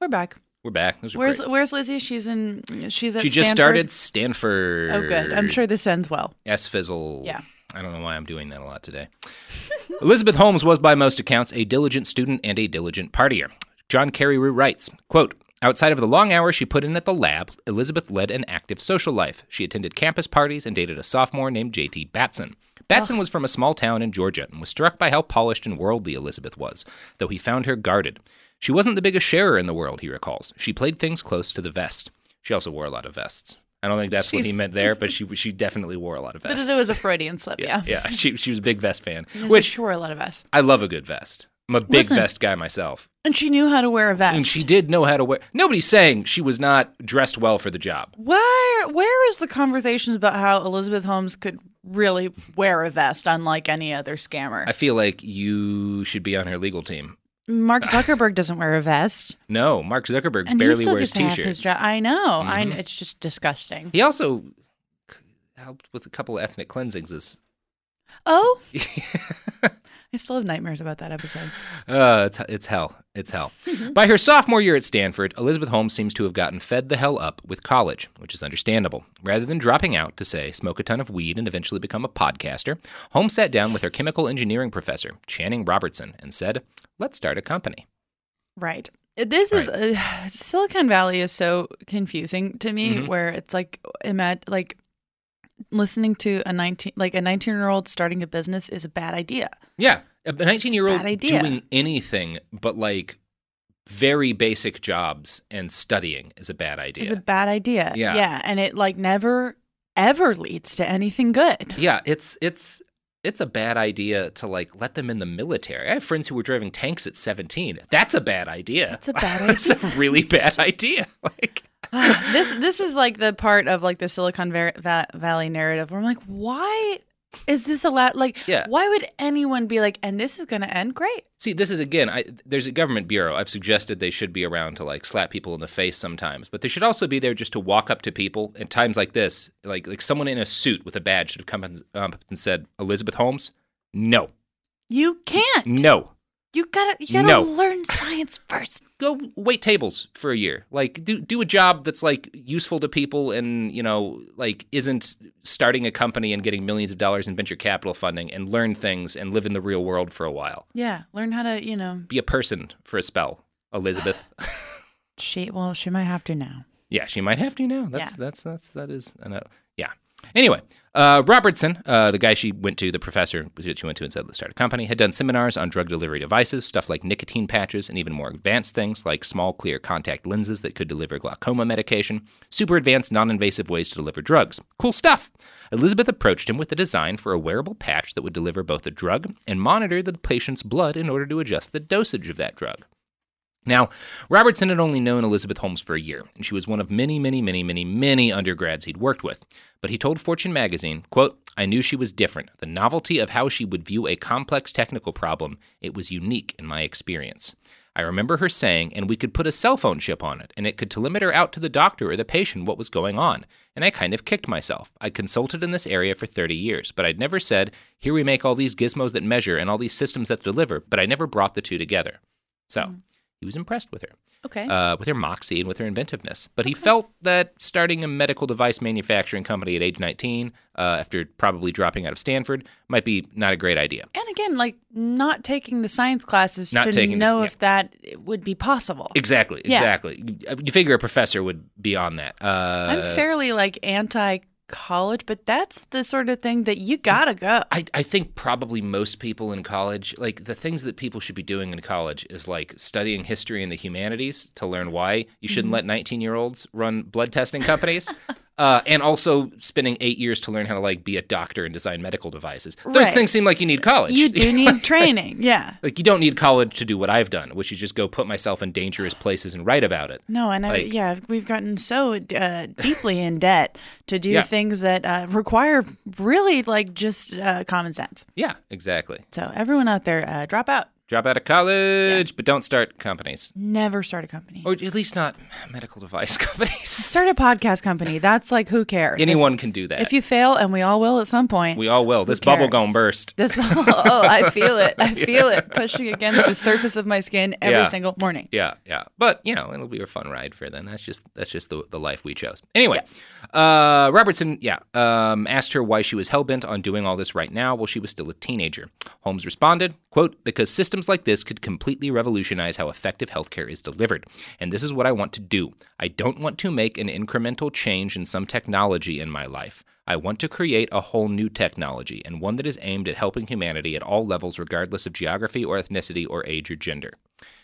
We're back. We're back. Where's great. Where's Lizzie? She's in. She's at. Stanford. She just Stanford. started Stanford. Oh, good. I'm sure this ends well. S Fizzle. Yeah. I don't know why I'm doing that a lot today. Elizabeth Holmes was, by most accounts, a diligent student and a diligent partier. John Carreyrou writes, quote, Outside of the long hours she put in at the lab, Elizabeth led an active social life. She attended campus parties and dated a sophomore named J.T. Batson. Batson was from a small town in Georgia and was struck by how polished and worldly Elizabeth was, though he found her guarded. She wasn't the biggest sharer in the world, he recalls. She played things close to the vest. She also wore a lot of vests. I don't think that's what he meant there, but she she definitely wore a lot of vests. But it was a Freudian slip, yeah. yeah, she she was a big vest fan, Yes, which she wore a lot of vests. I love a good vest. I'm a big Listen. vest guy myself. And she knew how to wear a vest. And she did know how to wear. Nobody's saying she was not dressed well for the job. Where where is the conversations about how Elizabeth Holmes could really wear a vest unlike any other scammer? I feel like you should be on her legal team. Mark Zuckerberg doesn't wear a vest. No, Mark Zuckerberg And barely wears gets to have his t-shirts. I know. I Mhm. kn- it's just disgusting. He also helped with a couple of ethnic cleansings. Oh, I still have nightmares about that episode. Uh, it's, it's hell. It's hell. By her sophomore year at Stanford, Elizabeth Holmes seems to have gotten fed the hell up with college, which is understandable. Rather than dropping out to, say, smoke a ton of weed and eventually become a podcaster, Holmes sat down with her chemical engineering professor, Channing Robertson, and said, Let's start a company. Right. This is uh, Silicon Valley is so confusing to me. Mhm. Where it's like, imagine like listening to a nineteen like a nineteen year old starting a business is a bad idea. Yeah, a 19 year old doing anything but like very basic jobs and studying is a bad idea. Is a bad idea. Yeah. yeah, and it like never ever leads to anything good. yeah, it's it's it's a bad idea to like let them in the military. I have friends who were driving tanks at 17. That's a bad idea. That's a bad idea. That's a really bad idea. Like this this is like the part of like the Silicon Va- Va- Valley narrative where I'm like, why is this allowed? Like, Yeah. why would anyone be like, and this is going to end great? See, this is again. I, there's a government bureau. I've suggested they should be around to like slap people in the face sometimes, but they should also be there just to walk up to people at times like this. Like like someone in a suit with a badge should have come and, um, and said, "Elizabeth Holmes, no, You can't. no, You gotta you gotta No. learn science first. go wait tables for a year. Like do do a job that's like useful to people and you know like isn't starting a company and getting millions of dollars in venture capital funding and learn things and live in the real world for a while. Yeah, learn how to you know. Be a person for a spell, Elizabeth." She well, she might have to now. Yeah, she might have to now. That's Yeah. that's that's that is uh, yeah. Anyway, uh, Robertson, uh, the guy she went to, the professor she went to and said let's start a company, had done seminars on drug delivery devices, stuff like nicotine patches, and even more advanced things like small clear contact lenses that could deliver glaucoma medication, super advanced non-invasive ways to deliver drugs. Cool stuff. Elizabeth approached him with a design for a wearable patch that would deliver both the drug and monitor the patient's blood in order to adjust the dosage of that drug. Now, Robertson had only known Elizabeth Holmes for a year, and she was one of many, many, many, many, many undergrads he'd worked with. But he told Fortune magazine, quote, I knew she was different. The novelty of how she would view a complex technical problem, it was unique in my experience. I remember her saying, and we could put a cell phone chip on it, and it could telemeter out to the doctor or the patient what was going on. And I kind of kicked myself. I'd consulted in this area for 30 years, but I'd never said, here we make all these gizmos that measure and all these systems that deliver, but I never brought the two together. So, mm. He was impressed with her Okay. uh, with her moxie and with her inventiveness. But he felt that starting a medical device manufacturing company at age 19, uh, after probably dropping out of Stanford, might be not a great idea. and again, like not taking the science classes Not to the- know yeah. if that would be possible. Exactly, Yeah. exactly. You- You figure a professor would be on that. Uh, I'm fairly like anti college, but that's the sort of thing that you gotta go. I, I think probably most people in college, like the things that people should be doing in college is like studying history and the humanities to learn why you shouldn't Mm-hmm. let 19 year olds run blood testing companies. uh, and also spending eight years to learn how to like be a doctor and design medical devices. Those Right. things seem like you need college. You do need training. Yeah. like you don't need college to do what I've done, which is just go put myself in dangerous places and write about it. No, and I, yeah, we've gotten so uh, deeply in debt to do Yeah. things that uh, require really like just uh, common sense. Yeah, exactly. So everyone out there, uh, drop out. Drop out of college, but don't start companies. Never start a company. Or at least not medical device companies. Start a podcast company. That's like who cares? Anyone can do that. If, if you fail, and we all will at some point. we all will. This bubble gonna burst. this bubble, oh, I feel it. I feel it pushing against the surface of my skin every Yeah. single morning. Yeah, yeah. But you know, it'll be a fun ride for them. That's just that's just the, the life we chose. Anyway, uh, Robertson, yeah, um, asked her why she was hell bent on doing all this right now while she was still a teenager. Holmes responded, "quote Because systems like this could completely revolutionize how effective healthcare is delivered, and this is what I want to do. I don't want to make an incremental change in some technology in my life." I want to create a whole new technology and one that is aimed at helping humanity at all levels, regardless of geography or ethnicity or age or gender.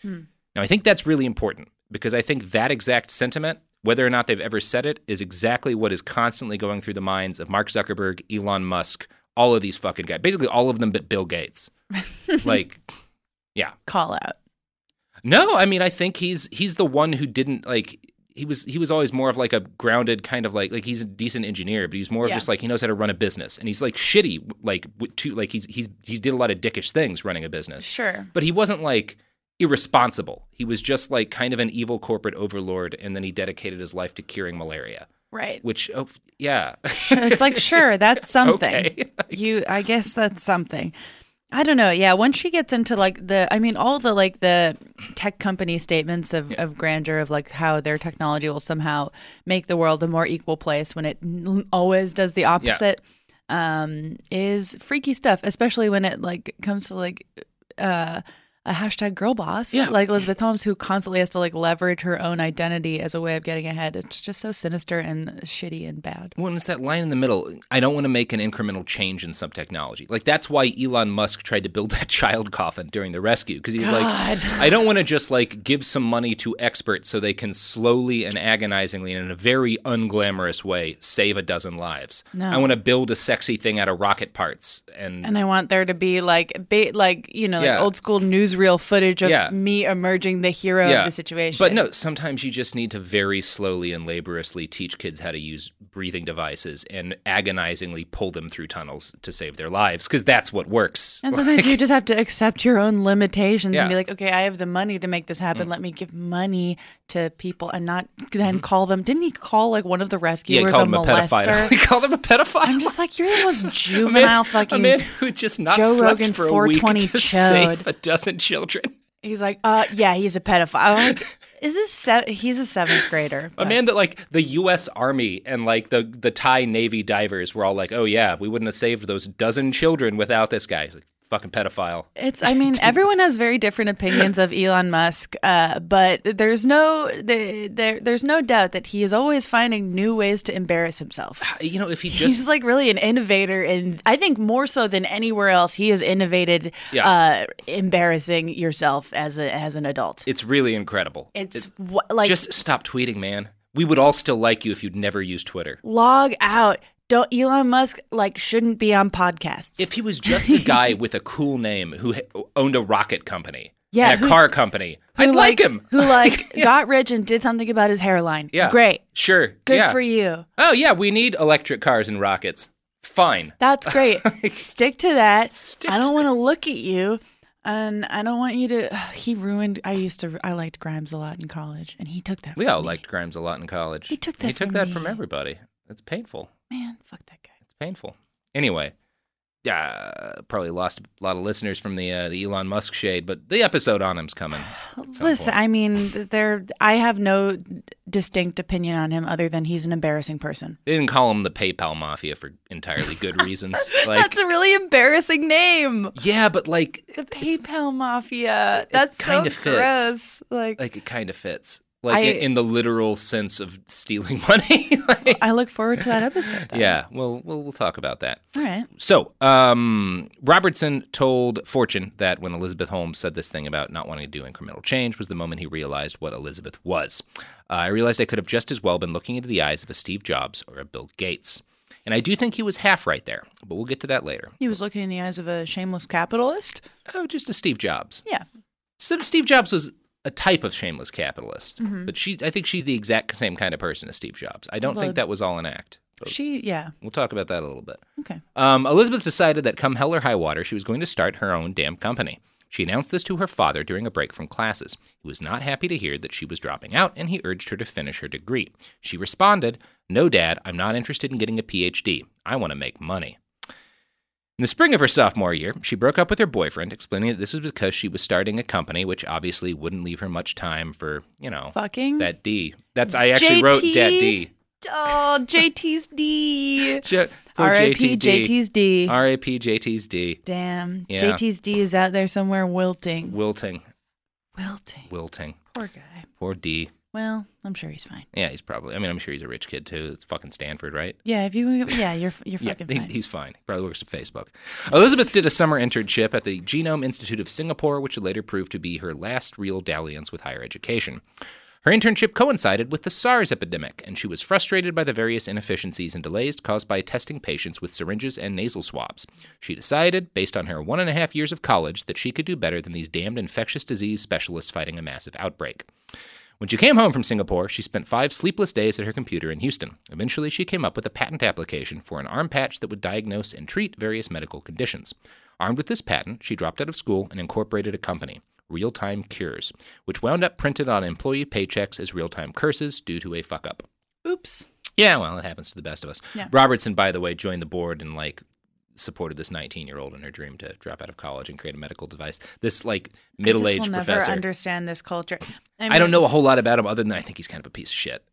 Hmm. Now, I think that's really important because I think that exact sentiment, whether or not they've ever said it, is exactly what is constantly going through the minds of Mark Zuckerberg, Elon Musk, all of these fucking guys. Basically, all of them but Bill Gates. like, yeah. Call out. No, I mean, I think he's he's the one who didn't like. He was he was always more of like a grounded kind of like like he's a decent engineer, but he's more of just like he knows how to run a business, and he's like shitty like to like he's he's he's did a lot of dickish things running a business. Sure. but he wasn't like irresponsible. He was just like kind of an evil corporate overlord, and then he dedicated his life to curing malaria. Right. Which, oh, yeah, it's like sure that's something Okay. you i guess that's something i don't know. Yeah once she gets into like the i mean all the like the tech company statements of, of grandeur of like how their technology will somehow make the world a more equal place when it always does the opposite um is freaky stuff especially when it like comes to like uh a hashtag girl boss Yeah. like elizabeth holmes who constantly has to like leverage her own identity as a way of getting ahead it's just so sinister and shitty and bad Well, and it's that line in the middle. I don't want to make an incremental change in some technology. Like that's why Elon Musk tried to build that child coffin during the rescue because he was God. like, I don't want to just like give some money to experts so they can slowly and agonizingly and in a very unglamorous way save a dozen lives. No. I want to build a sexy thing out of rocket parts and, And I want there to be like, ba- like you know, like old school newsreel footage of Yeah. me emerging the hero of the situation. But no, sometimes you just need to very slowly and laboriously teach kids how to use breathing devices and agonizingly pull them through tunnels to save their lives because that's what works. And sometimes you just have to accept your own limitations Yeah. Mm. and be like, okay, I have the money to make this happen. Let me give money to people and not then call them. Didn't he call like one of the. Yeah, rescuers he called a him a molester? pedophile. he called him a pedophile. I'm just like, you're the most a man, juvenile fucking. a man who just not Joe slept Rogan for a week 420 to chode. save a dozen children. He's like, uh, yeah, he's a pedophile. I'm like, is this? Se- he's a seventh grader. A man that like the U.S. Army and like the the Thai Navy divers were all like, "Oh yeah, we wouldn't have saved those dozen children without this guy." He's like, fucking pedophile. It's. I mean, everyone has very different opinions of Elon Musk, uh, but there's no there, there there's no doubt that he is always finding new ways to embarrass himself. You know, if he just He's like really an innovator, and I think more so than anywhere else, he has innovated. Yeah. Uh, embarrassing yourself as a as an adult. it's really incredible. It's wha- like just stop tweeting, man. We would all still like you if you'd never used Twitter. log out. Don't Elon Musk like shouldn't be on podcasts. If he was just a guy with a cool name who owned a rocket company Yeah, and a who- car company, I'd like him. Who like got rich and did something about his hairline. Yeah. Great. Sure. Good yeah. for you. Oh yeah, we need electric cars and rockets. Fine. That's great. Stick to that. Stick I don't want to look at you. And I don't want you to. he ruined. I used to. I liked Grimes a lot in college, and he took that. We all me. liked Grimes a lot in college. He took that. He took from that me. from everybody. It's painful. Man, fuck that guy. It's painful. Anyway, uh, probably lost a lot of listeners from the uh, the Elon Musk shade, but the episode on him's coming. Listen, point. I mean, there. I have no distinct opinion on him other than he's an embarrassing person. They didn't call him the PayPal Mafia for entirely good reasons. Like, That's a really embarrassing name. yeah, but like, The PayPal Mafia. That's kinda fits. gross. Like, like it kind of fits. Like I- in, the literal sense of stealing money. Like- I look forward to that episode. Though. yeah, well, we'll we'll talk about that. All right. So, um, Robertson told Fortune that when Elizabeth Holmes said this thing about not wanting to do incremental change was the moment he realized what Elizabeth was. Uh, I realized I could have just as well been looking into the eyes of a Steve Jobs or a Bill Gates. And I do think he was half right there, but we'll get to that later. He was looking in the eyes of a shameless capitalist. Oh, just a Steve Jobs. Yeah. So Steve Jobs was a type of shameless capitalist, Mm-hmm. but she, I think she's the exact same kind of person as Steve Jobs. I don't Well, think that was all an act. She, yeah. we'll talk about that a little bit. Okay. Um, Elizabeth decided that come hell or high water, she was going to start her own damn company. She announced this to her father during a break from classes. He was not happy to hear that she was dropping out, and he urged her to finish her degree. She responded, No, Dad, I'm not interested in getting a PhD. I want to make money. In the spring of her sophomore year, she broke up with her boyfriend, explaining that this was because she was starting a company, which obviously wouldn't leave her much time for, you know, Fucking. that D. That's I actually wrote JT. Dat D. Oh, JT's D. J- R.I.P. JT's D. R.I.P. JT's D. Damn. Yeah. JT's D is out there somewhere wilting. Wilting. Wilting. Wilting. Poor guy. Poor D. Well, I'm sure he's fine. Yeah, he's probably. I mean, I'm sure he's a rich kid too. It's fucking Stanford, right? Yeah, if you yeah, you're you're Yeah, fucking he's, fine. he's fine. He probably works at Facebook. Elizabeth did a summer internship at the Genome Institute of Singapore, which later proved to be her last real dalliance with higher education. Her internship coincided with the SARS epidemic, and she was frustrated by the various inefficiencies and delays caused by testing patients with syringes and nasal swabs. She decided, based on her one and a half years of college, that she could do better than these damned infectious disease specialists fighting a massive outbreak. When she came home from Singapore, she spent five sleepless days at her computer in Houston. Eventually, she came up with a patent application for an arm patch that would diagnose and treat various medical conditions. Armed with this patent, she dropped out of school and incorporated a company, Real Time Cures, which wound up printed on employee paychecks as real time curses due to a fuck up. Oops. Yeah, well, it happens to the best of us. Yeah. Robertson, by the way, joined the board and like supported this 19 year old in her dream to drop out of college and create a medical device. This like middle aged professor. Never understand this culture. I, I don't know a whole lot about him other than I think he's kind of a piece of shit.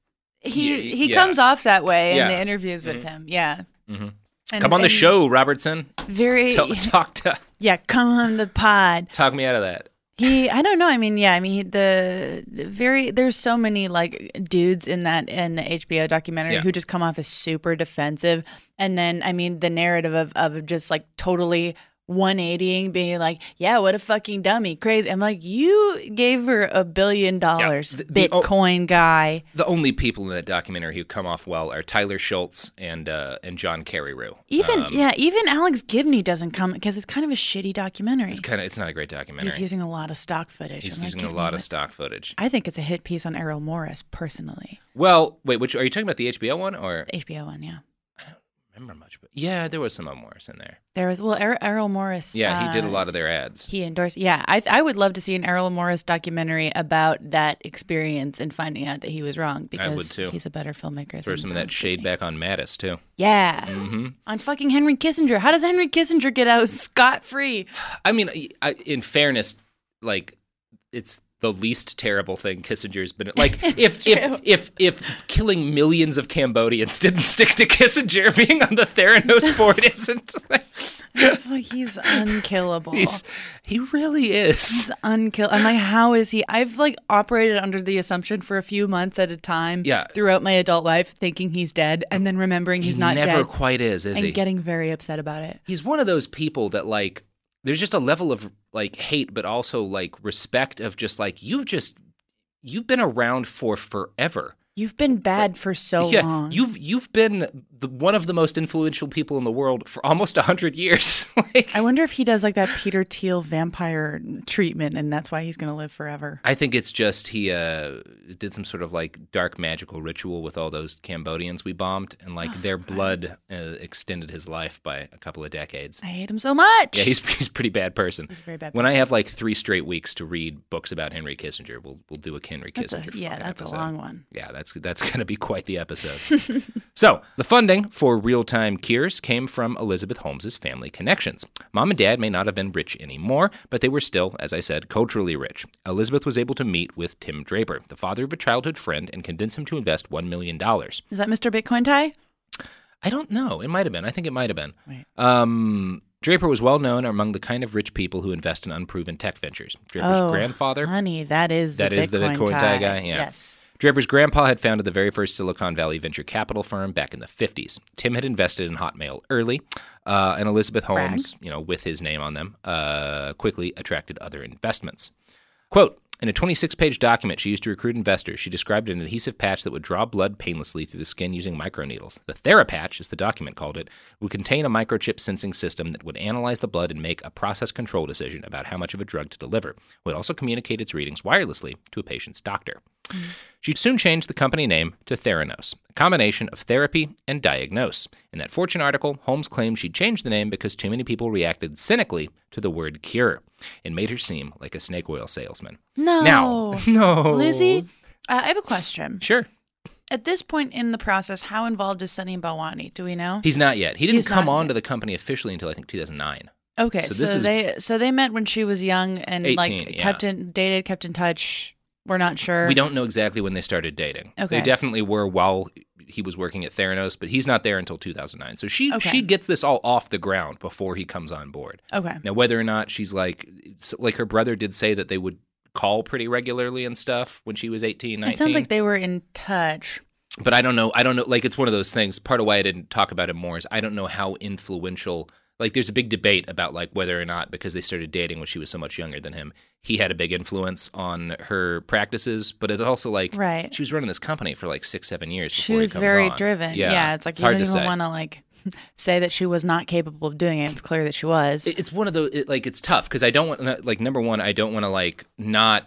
He Yeah, he yeah. comes off that way Yeah. in the interviews with him. Yeah. Mhm. And- Come on the show, Robertson. Very Tell, talk to yeah. Come on the pod. talk me out of that. He, I don't know. I mean, yeah. I mean, the, the very there's so many like dudes in that in the HBO documentary Yeah. who just come off as super defensive, and then I mean the narrative of of just like totally 180ing, being like, yeah, what a fucking dummy, crazy. I'm like, you gave her a billion dollars, the- the- Bitcoin guy. The only people in that documentary who come off well are Tyler Schultz and uh, and John Carreyrou. Even Um, yeah, even Alex Gibney doesn't come because it's kind of a shitty documentary. it's kind of it's not a great documentary. He's using a lot of stock footage. He's I'm like, using a lot of the-" stock footage. I think it's a hit piece on Errol Morris personally. Well, wait, which are you talking about the HBO one or HBO one, yeah. Remember much? But yeah, there was some Morris in there. There was well, Er- Errol Morris. Yeah, he did a uh, lot of their ads. He endorsed. Yeah, I I would love to see an Errol Morris documentary about that experience and finding out that he was wrong because would too. he's a better filmmaker. Throw than some of that shade back on Mattis too. Yeah, hmm on fucking Henry Kissinger. How does Henry Kissinger get out scot free? I mean, I, in fairness, like it's the least terrible thing Kissinger's been like. if if if if killing millions of Cambodians didn't stick to Kissinger, being on the Theranos board isn't. It's like he's unkillable. He's he really is. He's unkill. I'm like, how is he? I've like operated under the assumption for a few months at a time. Yeah. Throughout my adult life, thinking he's dead, and then remembering he's he not never dead, quite is, is and he? getting very upset about it. He's one of those people that like. There's just a level of like hate, but also like respect of just like you've just you've been around for forever. You've been bad for so yeah, long. you've you've been the, one of the most influential people in the world for almost hundred years. like, I wonder if he does like that Peter Thiel vampire treatment, and that's why he's gonna live forever. I think it's just he uh, did some sort of like dark magical ritual with all those Cambodians we bombed, and like their blood uh, extended his life by a couple of decades. I hate him so much. Yeah, he's he's a pretty bad person. He's a very bad When I have like three straight weeks to read books about Henry Kissinger, we'll we'll do a Henry That's a, Kissinger. yeah, that's episode. a long one. Yeah, that's that's going to be quite the episode. so, the for real-time cures came from Elizabeth Holmes's family connections. Mom and dad may not have been rich anymore, but they were still, as I said, culturally rich. Elizabeth was able to meet with Tim Draper, the father of a childhood friend, and convince him to invest $1 million. Is that Mr. Bitcoin tie? I don't know. It might have been. I think it might have been. Right. Um, Draper was well known among the kind of rich people who invest in unproven tech ventures. Draper's oh, grandfather honey, that is That the is the Bitcoin, Bitcoin tie tie guy, yeah. Yes. Draper's grandpa had founded the very first Silicon Valley venture capital firm back in the 50s. Tim had invested in Hotmail early, uh, and Elizabeth Brag. Holmes, you know, with his name on them, uh, quickly attracted other investments. Quote, in a 26 page document she used to recruit investors, she described an adhesive patch that would draw blood painlessly through the skin using microneedles. The TheraPatch, as the document called it, would contain a microchip sensing system that would analyze the blood and make a process control decision about how much of a drug to deliver. It would also communicate its readings wirelessly to a patient's doctor. She soon changed the company name to Theranos, a combination of therapy and diagnose. In that Fortune article, Holmes claimed she'd changed the name because too many people reacted cynically to the word cure. It made her seem like a snake oil salesman. No. Now, no. Lizzie, uh, I have a question. Sure. At this point in the process, how involved is Sunny Balwani? Do we know? He's not yet. He didn't He's come on yet. to the company officially until I think 2009. Okay, So so, they so they met when she was young and 18, like yeah. kept in dated, kept in touch. We're not sure. We don't know exactly when they started dating. Okay. They definitely were while he was working at Theranos, but he's not there until 2009. So she Okay. she gets this all off the ground before he comes on board. Okay. Now, whether or not she's like, like her brother did say that they would call pretty regularly and stuff when she was 18, 19. It sounds like they were in touch. but I don't know. I don't know. Like it's one of those things. Part of why I didn't talk about it more is I don't know how influential. Like there's a big debate about like whether or not because they started dating when she was so much younger than him, he had a big influence on her practices. But it's also like Right. she was running this company for like six, seven years. She was very on. driven. Yeah, Yeah, it's like you hard don't to even want to like say that she was not capable of doing it. It's clear that she was. It's one of those it, like it's tough because I don't want like number one I don't want to like not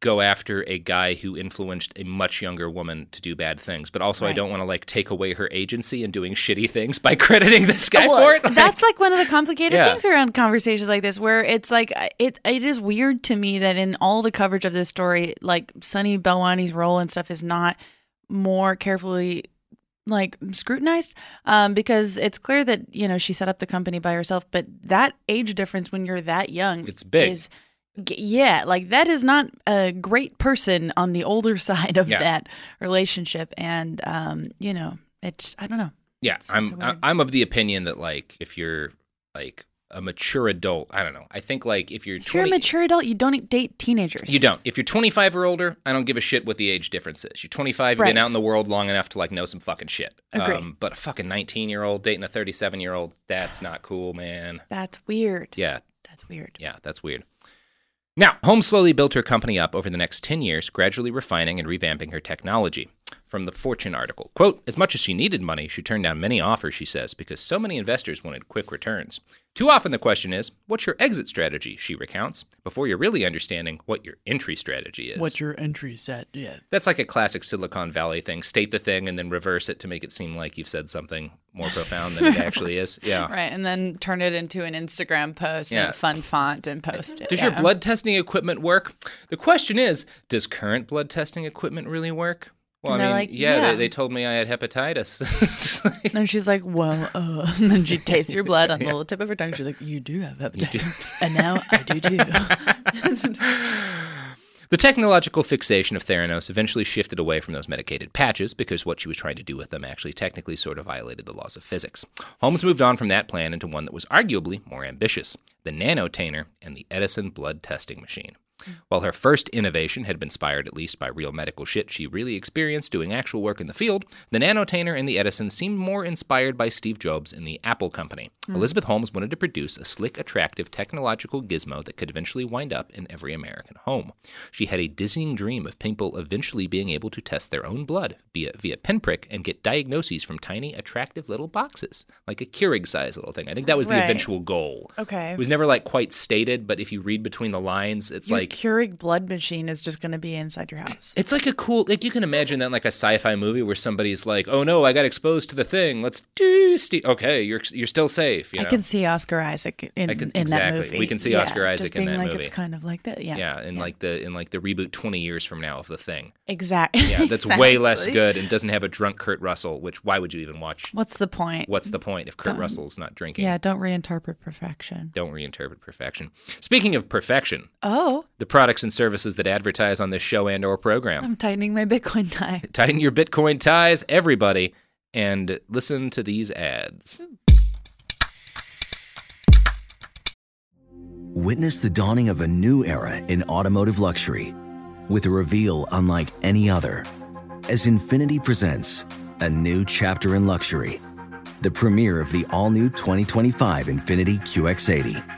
go after a guy who influenced a much younger woman to do bad things, but also I don't want to like take away her agency and doing shitty things by crediting this guy Well, for it. Like, that's like one of the complicated Yeah. things around conversations like this, where it's like it. It is weird to me that in all the coverage of this story, like Sunny Balwani's role and stuff is not more carefully like scrutinized um, because it's clear that you know she set up the company by herself but that age difference when you're that young It's big. is yeah like that is not a great person on the older side of Yeah. that relationship and um, you know it's i don't know yeah, It's- I'm it's a I- weird- I'm of the opinion that like if you're like a mature adult, I don't know. I think like if you're if you're a mature adult you don't date teenagers You don't. If you're 25 or older, I don't give a shit what the age difference is. You're 25, you've been out in the world long enough to like know some fucking shit. Um, Agree. but a fucking 19 year old dating a 37 year old, that's not cool, man. that's weird Yeah, that's weird yeah, that's weird. Now, Holmes slowly built her company up over the next 10 years, gradually refining and revamping her technology. From the Fortune article, quote, as much as she needed money, she turned down many offers, she says, because so many investors wanted quick returns. Too often the question is, what's your exit strategy, she recounts, before you're really understanding what your entry strategy is. What's your entry set yeah That's like a classic Silicon Valley thing. State the thing and then reverse it to make it seem like you've said something more profound than it actually is. Yeah. right and then turn it into an instagram post Yeah. and fun font and post it Does yeah. your blood testing equipment work? The question is, does current blood testing equipment really work? Well, And I mean, like, yeah, yeah. They, they told me I had hepatitis. And she's like, well, uh, and then she tastes your blood on the little tip of her tongue. She's like, you do have hepatitis. and now I do too. The technological fixation of Theranos eventually shifted away from those medicated patches because what she was trying to do with them actually technically sort of violated the laws of physics. Holmes moved on from that plan into one that was arguably more ambitious the nanotainer and the Edison blood testing machine. While her first innovation had been inspired at least by real medical shit she really experienced doing actual work in the field, the nanotainer and the Edison seemed more inspired by Steve Jobs and the Apple Company. Hmm. Elizabeth Holmes wanted to produce a slick, attractive technological gizmo that could eventually wind up in every American home. She had a dizzying dream of people eventually being able to test their own blood via, via pinprick and get diagnoses from tiny, attractive little boxes, like a Keurig size little thing. I think that was the Right. eventual goal. Okay. It was never like quite stated, but if you read between the lines, it's Your like Keurig blood machine is just going to be inside your house. it's like a cool like you can imagine that like a sci-fi movie where somebody's like, "Oh no, I got exposed to the thing. Let's do Steve. Okay, you're you're still safe." You know? I can see Oscar Isaac in, I can- in exactly. that movie. We can see Yeah, Oscar Isaac in that like movie. It's kind of like that. Yeah. yeah, in like the in like the reboot twenty years from now of the thing. Exactly. Yeah, that's way less good and doesn't have a drunk Kurt Russell. Which why would you even watch? What's the point? What's the point if Kurt Don't- Russell's not drinking? Yeah, don't reinterpret perfection. Don't reinterpret perfection. Speaking of perfection, Oh, the products and services that advertise on this show and or program. I'm tightening my Bitcoin tie. Tighten your Bitcoin ties, everybody, and listen to these ads. Witness the dawning of a new era in automotive luxury with a reveal unlike any other as Infiniti presents a new chapter in luxury, the premiere of the all new 2025 Infiniti QX80.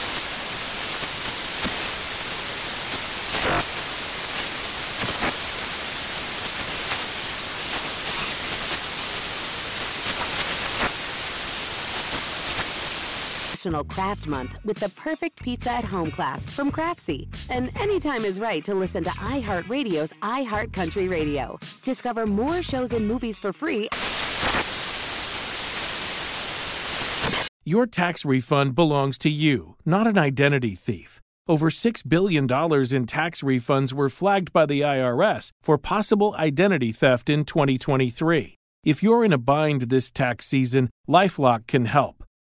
National Craft Month with the perfect pizza at home class from Craftsy. And anytime is right to listen to iHeartRadio's iHeartCountry Radio. Discover more shows and movies for free. Your tax refund belongs to you, not an identity thief. Over $6 billion in tax refunds were flagged by the IRS for possible identity theft in 2023. If you're in a bind this tax season, Lifelock can help.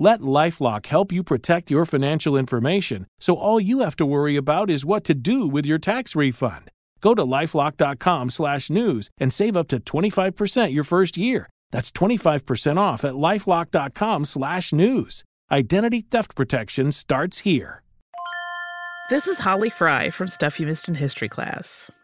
Let Lifelock help you protect your financial information so all you have to worry about is what to do with your tax refund. Go to lifelock.com/news and save up to 25% your first year. That's 25% off at lifelock.com/news. Identity theft protection starts here. This is Holly Fry from Stuff You Missed in History class.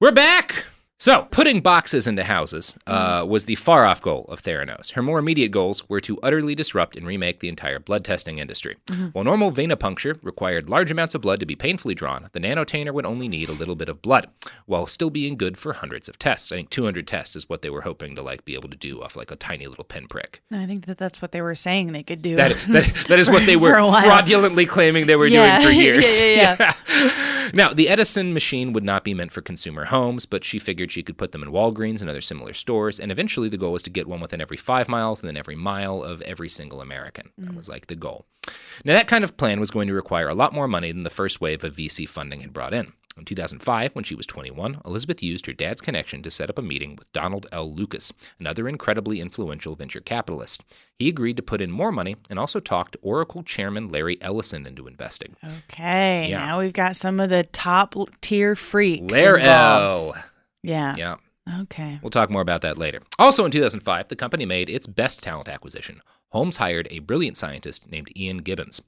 We're back! So, putting boxes into houses uh, was the far off goal of Theranos. Her more immediate goals were to utterly disrupt and remake the entire blood testing industry. While normal venipuncture required large amounts of blood to be painfully drawn, the nanotainer would only need a little bit of blood, while still being good for hundreds of tests. I think 200 tests is what they were hoping to like be able to do off like a tiny little pinprick. I think that that's what they were saying they could do. That, that, that is what they were fraudulently claiming they were Yeah. doing for Yeah, years. yeah, Yeah. now, the Edison machine would not be meant for consumer homes, but she figured she could put them in Walgreens and other similar stores. And eventually, the goal was to get one within every five miles and then every mile of every single American. That mm-hmm. was like the goal. Now, that kind of plan was going to require a lot more money than the first wave of VC funding had brought in. In 2005, when she was 21, Elizabeth used her dad's connection to set up a meeting with Donald L. Lucas, another incredibly influential venture capitalist. He agreed to put in more money and also talked Oracle chairman Larry Ellison into investing. Okay, Yeah. now we've got some of the top tier freaks. Larry. L. Yeah. Yeah. Okay. We'll talk more about that later. Also in 2005, the company made its best talent acquisition. Holmes hired a brilliant scientist named Ian Gibbons.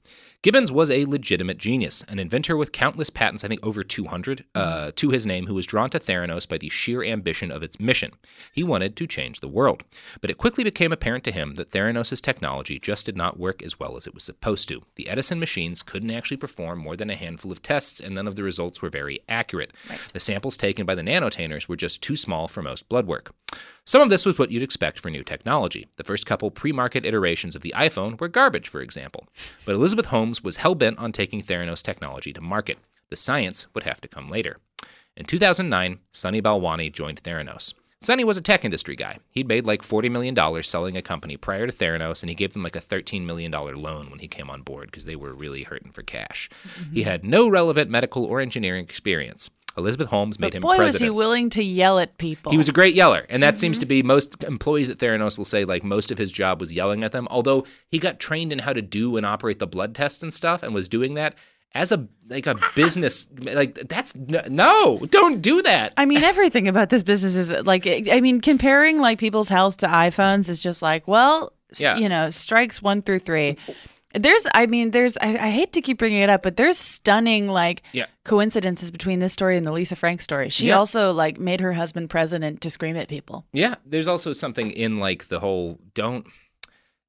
Gibbons was a legitimate genius, an inventor with countless patents, I think over 200, uh, to his name, who was drawn to Theranos by the sheer ambition of its mission. He wanted to change the world. But it quickly became apparent to him that Theranos' technology just did not work as well as it was supposed to. The Edison machines couldn't actually perform more than a handful of tests, and none of the results were very accurate. The samples taken by the nanotainers were just too small for most blood work. Some of this was what you'd expect for new technology. The first couple pre market iterations of the iPhone were garbage, for example. But Elizabeth Holmes was hell bent on taking Theranos technology to market. The science would have to come later. In 2009, Sunny Balwani joined Theranos. Sunny was a tech industry guy. He'd made like $40 million selling a company prior to Theranos, and he gave them like a $13 million loan when he came on board because they were really hurting for cash. Mm-hmm. He had no relevant medical or engineering experience. Elizabeth Holmes made But him boy, was president. he willing to yell at people. He was a great yeller, and that seems mm-hmm. to be most employees at Theranos will say like most of his job was yelling at them. Although he got trained in how to do and operate the blood test and stuff, and was doing that as a like a business like that's no, don't do that. I mean, everything about this business is like, I mean, comparing like people's health to iPhones is just like, well, Yeah. you know, strikes one through three. There's, I mean, there's, I, I hate to keep bringing it up, but there's stunning like Yeah. coincidences between this story and the Lisa Frank story. She Yeah. also like made her husband president to scream at people. Yeah, there's also something in like the whole don't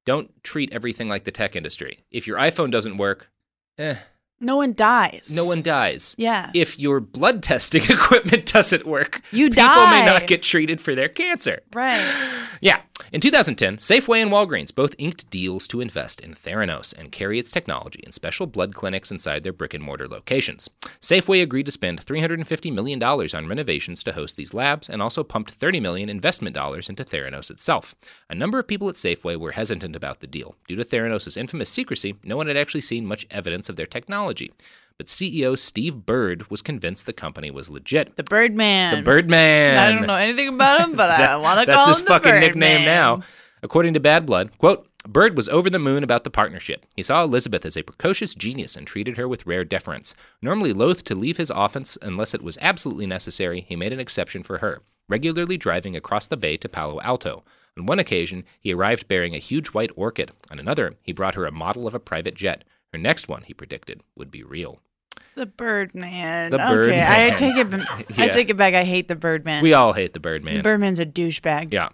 don't treat everything like the tech industry. If your iPhone doesn't work, eh, No one dies. No one dies. Yeah. If your blood testing equipment doesn't work, You people may not get treated for their cancer. Right. Yeah. In 2010, Safeway and Walgreens both inked deals to invest in Theranos and carry its technology in special blood clinics inside their brick and mortar locations. Safeway agreed to spend $350 million on renovations to host these labs and also pumped 30 million investment dollars into Theranos itself. A number of people at Safeway were hesitant about the deal. Due to Theranos' infamous secrecy, no one had actually seen much evidence of their technology. But CEO Steve Burd was convinced the company was legit. The Birdman. The Birdman. I don't know anything about him, but I want to That's call his him the fucking Birdman. nickname now. According to Bad Blood, quote, Burd was over the moon about the partnership. He saw Elizabeth as a precocious genius and treated her with rare deference. Normally loath to leave his office unless it was absolutely necessary, he made an exception for her, regularly driving across the bay to Palo Alto. On one occasion, he arrived bearing a huge white orchid. On another, he brought her a model of a private jet. Her next one, he predicted, would be real. The Birdman. The okay, I take it. Yeah. I take it back. I hate the Birdman. We all hate the Birdman. The Birdman's a douchebag. Yeah.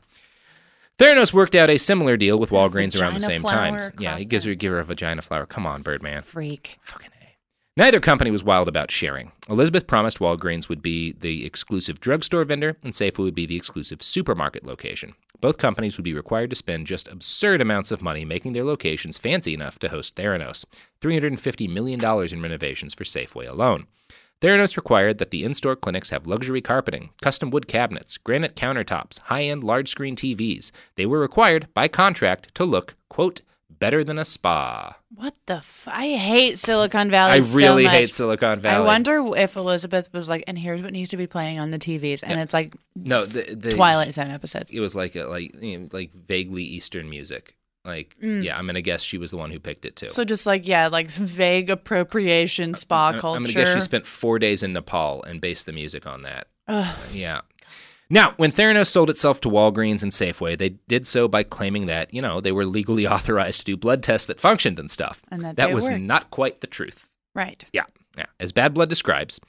Theranos worked out a similar deal with Walgreens around the same times. Yeah, he gives her give her a vagina flower. Come on, Birdman. Freak. Fucking A. Neither company was wild about sharing. Elizabeth promised Walgreens would be the exclusive drugstore vendor and Safeway would be the exclusive supermarket location. Both companies would be required to spend just absurd amounts of money making their locations fancy enough to host Theranos $350 million in renovations for Safeway alone. Theranos required that the in store clinics have luxury carpeting, custom wood cabinets, granite countertops, high end large screen TVs. They were required, by contract, to look, quote, better than a spa. What the? F- I hate Silicon Valley. I so really much. hate Silicon Valley. I wonder if Elizabeth was like, and here's what needs to be playing on the TVs, and it's like No, the, the Twilight Zone episodes. It was like a, like you know, like vaguely Eastern music. Like Mm. yeah, I'm gonna guess she was the one who picked it too. So just like yeah, like vague appropriation spa I'm, culture. I'm gonna guess she spent four days in Nepal and based the music on that. Ugh. Yeah. Now, when Theranos sold itself to Walgreens and Safeway, they did so by claiming that, you know, they were legally authorized to do blood tests that functioned and stuff. And that that was worked. not quite the truth. Right. Yeah, yeah. As Bad Blood describes,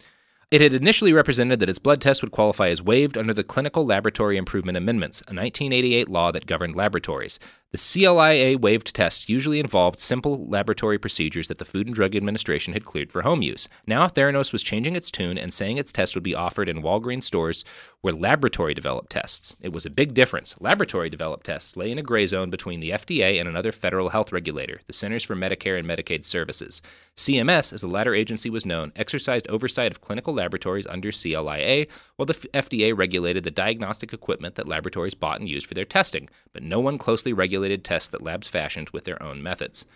it had initially represented that its blood test would qualify as waived under the Clinical Laboratory Improvement Amendments, a 1988 law that governed laboratories. The CLIA waived tests usually involved simple laboratory procedures that the Food and Drug Administration had cleared for home use. Now, Theranos was changing its tune and saying its test would be offered in Walgreens stores where laboratory developed tests. It was a big difference. Laboratory developed tests lay in a gray zone between the FDA and another federal health regulator, the Centers for Medicare and Medicaid Services. CMS, as the latter agency was known, exercised oversight of clinical laboratories under CLIA, while the FDA regulated the diagnostic equipment that laboratories bought and used for their testing, but no one closely regulated tests that labs fashioned with their own methods.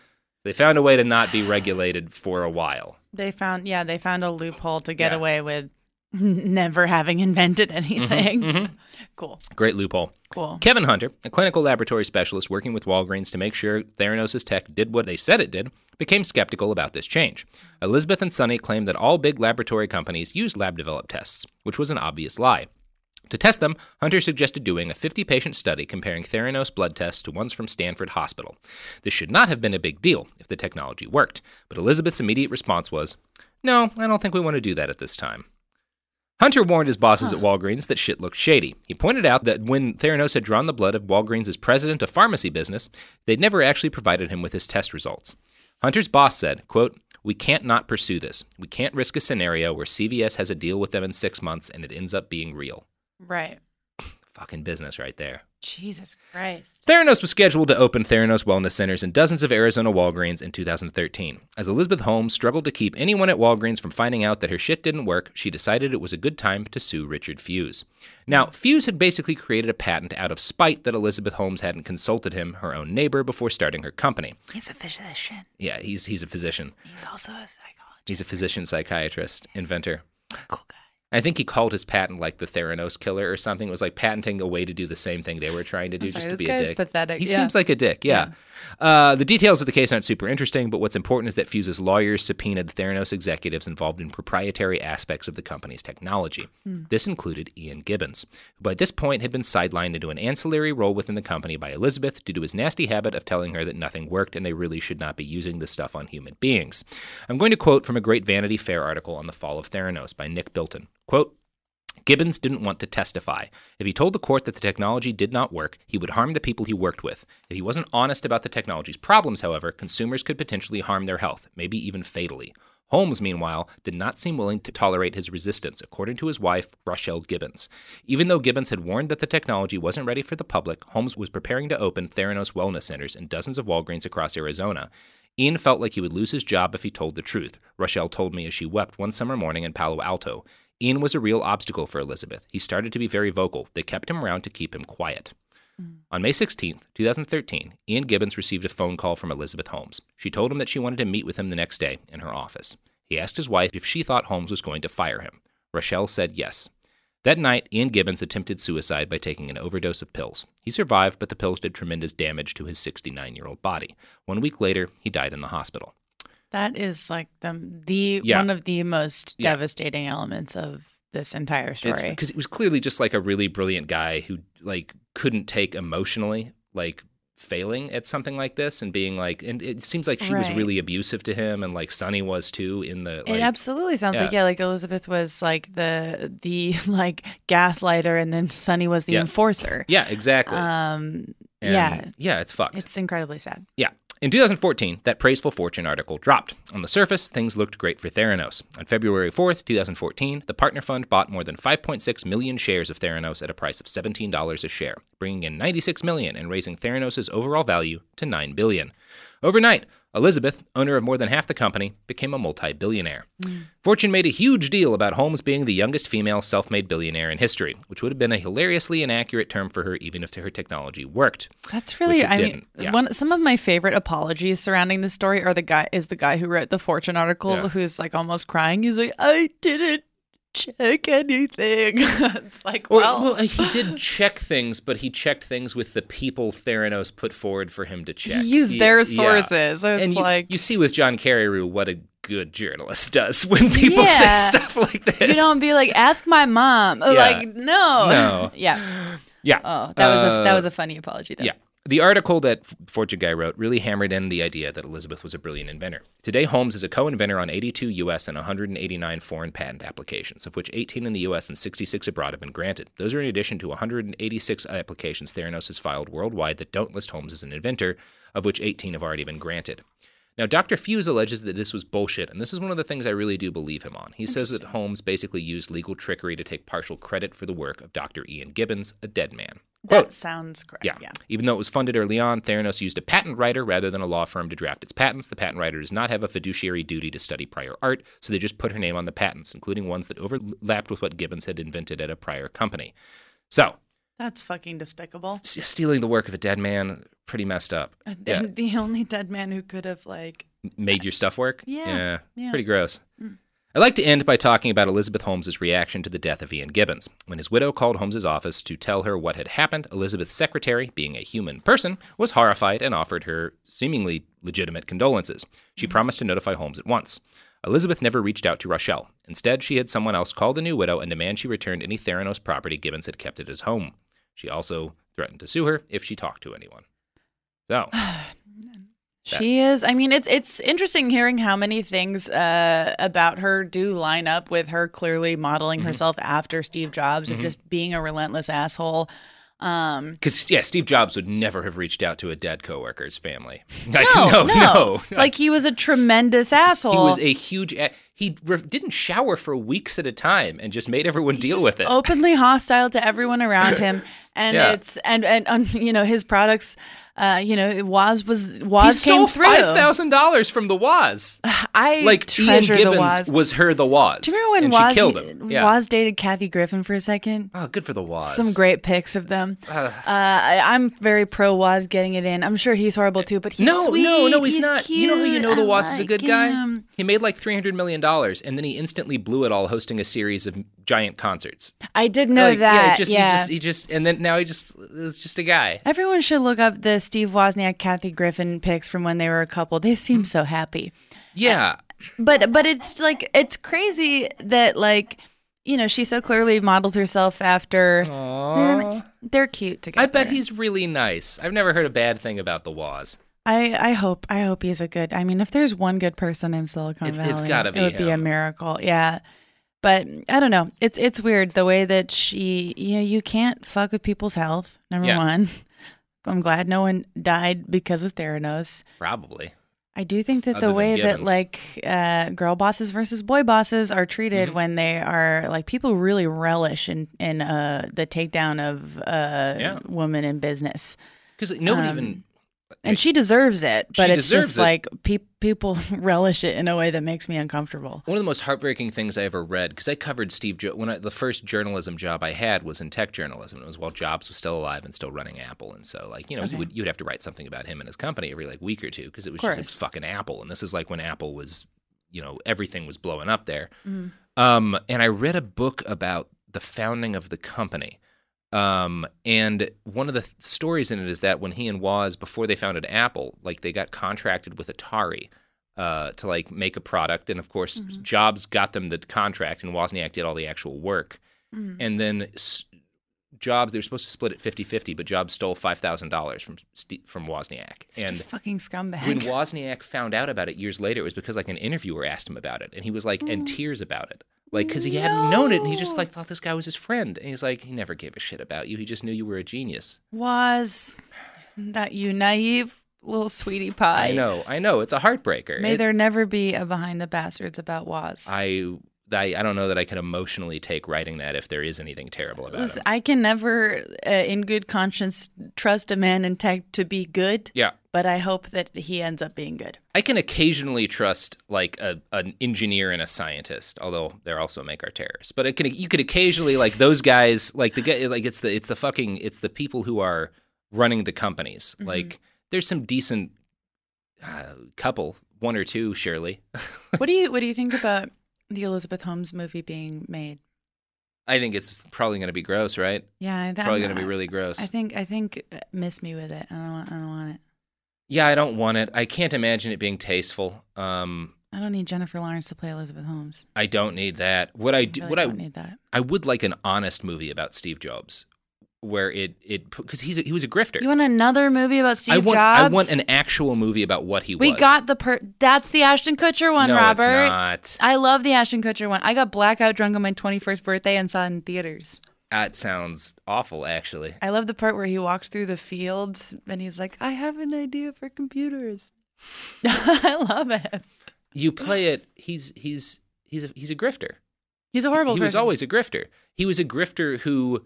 They found a way to not be regulated for a while. They found yeah, they found a loophole to get Yeah. away with never having invented anything. mhm. Cool. Great loophole. Cool. Kevin Hunter, a clinical laboratory specialist working with Walgreens to make sure Theranos' tech did what they said it did, became skeptical about this change. Elizabeth and Sunny claimed that all big laboratory companies use lab developed tests, which was an obvious lie. To test them, Hunter suggested doing a 50 patient study comparing Theranos blood tests to ones from Stanford Hospital. This should not have been a big deal if the technology worked, but Elizabeth's immediate response was, No, I don't think we want to do that at this time. Hunter warned his bosses at Walgreens that shit looked shady. He pointed out that when Theranos had drawn the blood of Walgreens' president of pharmacy business, they'd never actually provided him with his test results. Hunter's boss said, quote, We can't not pursue this. We can't risk a scenario where CVS has a deal with them in six months and it ends up being real. Right. Fucking business right there. Jesus Christ. Theranos was scheduled to open Theranos Wellness Centers in dozens of Arizona Walgreens in 2013. As Elizabeth Holmes struggled to keep anyone at Walgreens from finding out that her shit didn't work, she decided it was a good time to sue Richard Fuisz. Now, Fuisz had basically created a patent out of spite that Elizabeth Holmes hadn't consulted him, her own neighbor, before starting her company. He's a physician. Yeah, he's he's a physician. He's also a psychologist. He's a physician, psychiatrist, inventor. I think he called his patent like the Theranos killer or something. It was like patenting a way to do the same thing they were trying to do just to be a dick. pathetic, He yeah. seems like a dick, yeah. Uh, the details of the case aren't super interesting, but what's important is that Fuisz's lawyers subpoenaed Theranos executives involved in proprietary aspects of the company's technology. Hmm. This included Ian Gibbons, who by this point had been sidelined into an ancillary role within the company by Elizabeth due to his nasty habit of telling her that nothing worked and they really should not be using this stuff on human beings. I'm going to quote from a great Vanity Fair article on the fall of Theranos by Nick Bilton. Quote, Gibbons didn't want to testify. If he told the court that the technology did not work, he would harm the people he worked with. If he wasn't honest about the technology's problems, however, consumers could potentially harm their health, maybe even fatally. Holmes, meanwhile, did not seem willing to tolerate his resistance, according to his wife, Rochelle Gibbons. Even though Gibbons had warned that the technology wasn't ready for the public, Holmes was preparing to open Theranos wellness centers in dozens of Walgreens across Arizona. Ian felt like he would lose his job if he told the truth, Rochelle told me as she wept one summer morning in Palo Alto. Ian was a real obstacle for Elizabeth. He started to be very vocal. They kept him around to keep him quiet. Mm. On May 16, 2013, Ian Gibbons received a phone call from Elizabeth Holmes. She told him that she wanted to meet with him the next day in her office. He asked his wife if she thought Holmes was going to fire him. Rochelle said yes. That night, Ian Gibbons attempted suicide by taking an overdose of pills. He survived, but the pills did tremendous damage to his 69 year old body. One week later, he died in the hospital. That is like the the Yeah. one of the most Yeah. devastating elements of this entire story. because he was clearly just like a really brilliant guy who like couldn't take emotionally like failing at something like this and being like and it seems like she was really abusive to him and like Sunny was too in the like it absolutely sounds like yeah. yeah, like Elizabeth was like the the like gaslighter, and then Sunny was the Yeah. enforcer. yeah exactly Um, And, yeah, yeah it's fucked it's incredibly sad. Yeah. In 2014, that praiseful Fortune article dropped. On the surface, things looked great for Theranos. On February 4th, 2014, the partner fund bought more than 5.6 million shares of Theranos at a price of $17 a share, bringing in 96 million and raising Theranos' overall value to 9 billion. Overnight, Elizabeth, owner of more than half the company, became a multi-billionaire. Mm. Fortune made a huge deal about Holmes being the youngest female self-made billionaire in history, which would have been a hilariously inaccurate term for her even if her technology worked. That's really, I mean, didn't, yeah. one some of my favorite apologies surrounding this story are the guy is the guy who wrote the Fortune article Yeah. who's like almost crying. He's like, I didn't check anything. it's like, well, well, uh, he did check things, but he checked things with the people Theranos put forward for him to check. he used Ye- their yeah. sources. So It's and you, like you see with John Carreyrou what a good journalist does when people say stuff like this. you don't be like, ask my mom. Yeah. Like, no, No. yeah. yeah. Oh, that was a Uh, that was a funny apology. Though. Yeah. The article that Fortune Guy wrote really hammered in the idea that Elizabeth was a brilliant inventor. Today, Holmes is a co inventor on 82 U.S. and 189 foreign patent applications, of which 18 in the U.S. and 66 abroad have been granted. Those are in addition to 186 applications Theranos has filed worldwide that don't list Holmes as an inventor, of which 18 have already been granted. Now, Dr. Fuisz alleges that this was bullshit, and this is one of the things I really do believe him on. He says that Holmes basically used legal trickery to take partial credit for the work of Dr. Ian Gibbons, a dead man. that sounds correct. Yeah. Yeah. Even though it was funded early on, Theranos used a patent writer rather than a law firm to draft its patents. The patent writer does not have a fiduciary duty to study prior art, so they just put her name on the patents, including ones that overlapped with what Gibbons had invented at a prior company. So, That's fucking despicable. stealing the work of a dead man, pretty messed up. Uh, yeah. The, only dead man who could have like Made your stuff work? Yeah, yeah. Pretty gross. Mm. I'd like to end by talking about Elizabeth Holmes's reaction to the death of Ian Gibbons. When his widow called Holmes's office to tell her what had happened, Elizabeth's secretary, being a human person, was horrified and offered her seemingly legitimate condolences. She mm. promised to notify Holmes at once. Elizabeth never reached out to Rochelle. Instead, she had someone else call the new widow and demand she returned any Theranos property Gibbons had kept at his home. She also threatened to sue her if she talked to anyone. So, She is. I mean, it's it's interesting hearing how many things uh, about her do line up with her clearly modeling Mm-hmm. herself after Steve Jobs of just being a relentless asshole. Um, because yeah, Steve Jobs would never have reached out to a dead coworker's family. no, Like, no, no. Like he was a tremendous asshole. he was a huge. A- he re- didn't shower for weeks at a time and just made everyone deal with it. openly hostile to everyone around him, and Yeah. it's and and um, you know his products. Uh, you know, Woz was he Woz stole came through. five thousand dollars from the Woz. I Like Ian treasure the Gibbons was her the Woz. Do you remember when and Woz, she killed him? Yeah. Woz dated Kathy Griffin for a second? Oh, good for the Woz. Some great pics of them. Uh, I, I'm very pro Woz getting it in. I'm sure he's horrible too, but he's no, sweet. no, no, he's, not. Cute. You know who you know the Waz is a like good guy? He made like three hundred million dollars, and then he instantly blew it all hosting a series of giant concerts. I did know Like, that. Yeah, just, yeah. He just, he just, and then now he just is just a guy. Everyone should look up the Steve Wozniak, Kathy Griffin pics from when they were a couple. They seem so happy. Yeah, uh, But but it's like it's crazy that like you know she so clearly modeled herself after. They're, they're cute together. I bet he's really nice. I've never heard a bad thing about the Woz. I, I hope I hope he's a good. I mean, if there's one good person in Silicon It's- Valley, it's gotta be it would be a miracle. Yeah, but I don't know. It's it's weird the way that she. You know, you can't fuck with people's health. Number Yeah. one. I'm glad no one died because of Theranos. Probably. I do think that Other the way that like uh, girl bosses versus boy bosses are treated Mm-hmm. when they are like people really relish in in uh, the takedown of uh, Yeah. woman in business, Because nobody Um, even. And she deserves it. But She it's just it. like pe- people relish it in a way that makes me uncomfortable. One of the most heartbreaking things I ever read, because I covered Steve Jobs. When I, the first journalism job I had was in tech journalism. It was while Jobs was still alive and still running Apple, and so like you know you would you would have to write something about him and his company every like week or two because it was just it was fucking Apple, and this is like when Apple was you know everything was blowing up there. Um, and I read a book about the founding of the company. Um, and one of the th- stories in it is that when he and Woz, before they founded Apple, like they got contracted with Atari uh, to like make a product, and of course Jobs got them the contract, and Wozniak did all the actual work. And then s- Jobs, they were supposed to split it 50-50, but Jobs stole five thousand dollars from from Wozniak. Such and a fucking scumbag. when Wozniak found out about it years later, it was because like an interviewer asked him about it, and he was like in mm. tears about it, like because he hadn't known it, and he just like thought this guy was his friend, and he's like he never gave a shit about you, he just knew you were a genius. was that you naive little sweetie pie? I know, I know, it's a heartbreaker. May It- there never be a behind the bastards about Woz. I, I I don't know that I can emotionally take writing that if there is anything terrible about Listen, him. I can never, uh, in good conscience, trust a man in tech to be good. Yeah. But I hope that he ends up being good. I can occasionally trust like a, an engineer and a scientist, although they also make our terrorists. But it can you could occasionally like those guys, like the like it's the it's the fucking it's the people who are running the companies. Like there's some decent uh, couple, one or two, surely. what do you What do you think about the Elizabeth Holmes movie being made? I think it's probably going to be gross, right? Yeah, I, Probably going to be really gross. I think I think uh, miss me with it. I don't want. I don't want it. yeah, I don't want it. I can't imagine it being tasteful. Um, I don't need Jennifer Lawrence to play Elizabeth Holmes. I don't need that. What I do, really what I don't need that. I would like an honest movie about Steve Jobs, where it it because he's a, he was a grifter. You want another movie about Steve I want Jobs? I want an actual movie about what he We was. We got the per. That's the Ashton Kutcher one, no, Robert. it's not. I love the Ashton Kutcher one. I got blackout drunk on my 21st birthday and saw it in theaters. That sounds awful, actually. I love the part where he walks through the fields and he's like, I have an idea for computers. I love it. You play it. He's he's he's a, he's a grifter. He's a horrible he was always a grifter. He was a grifter who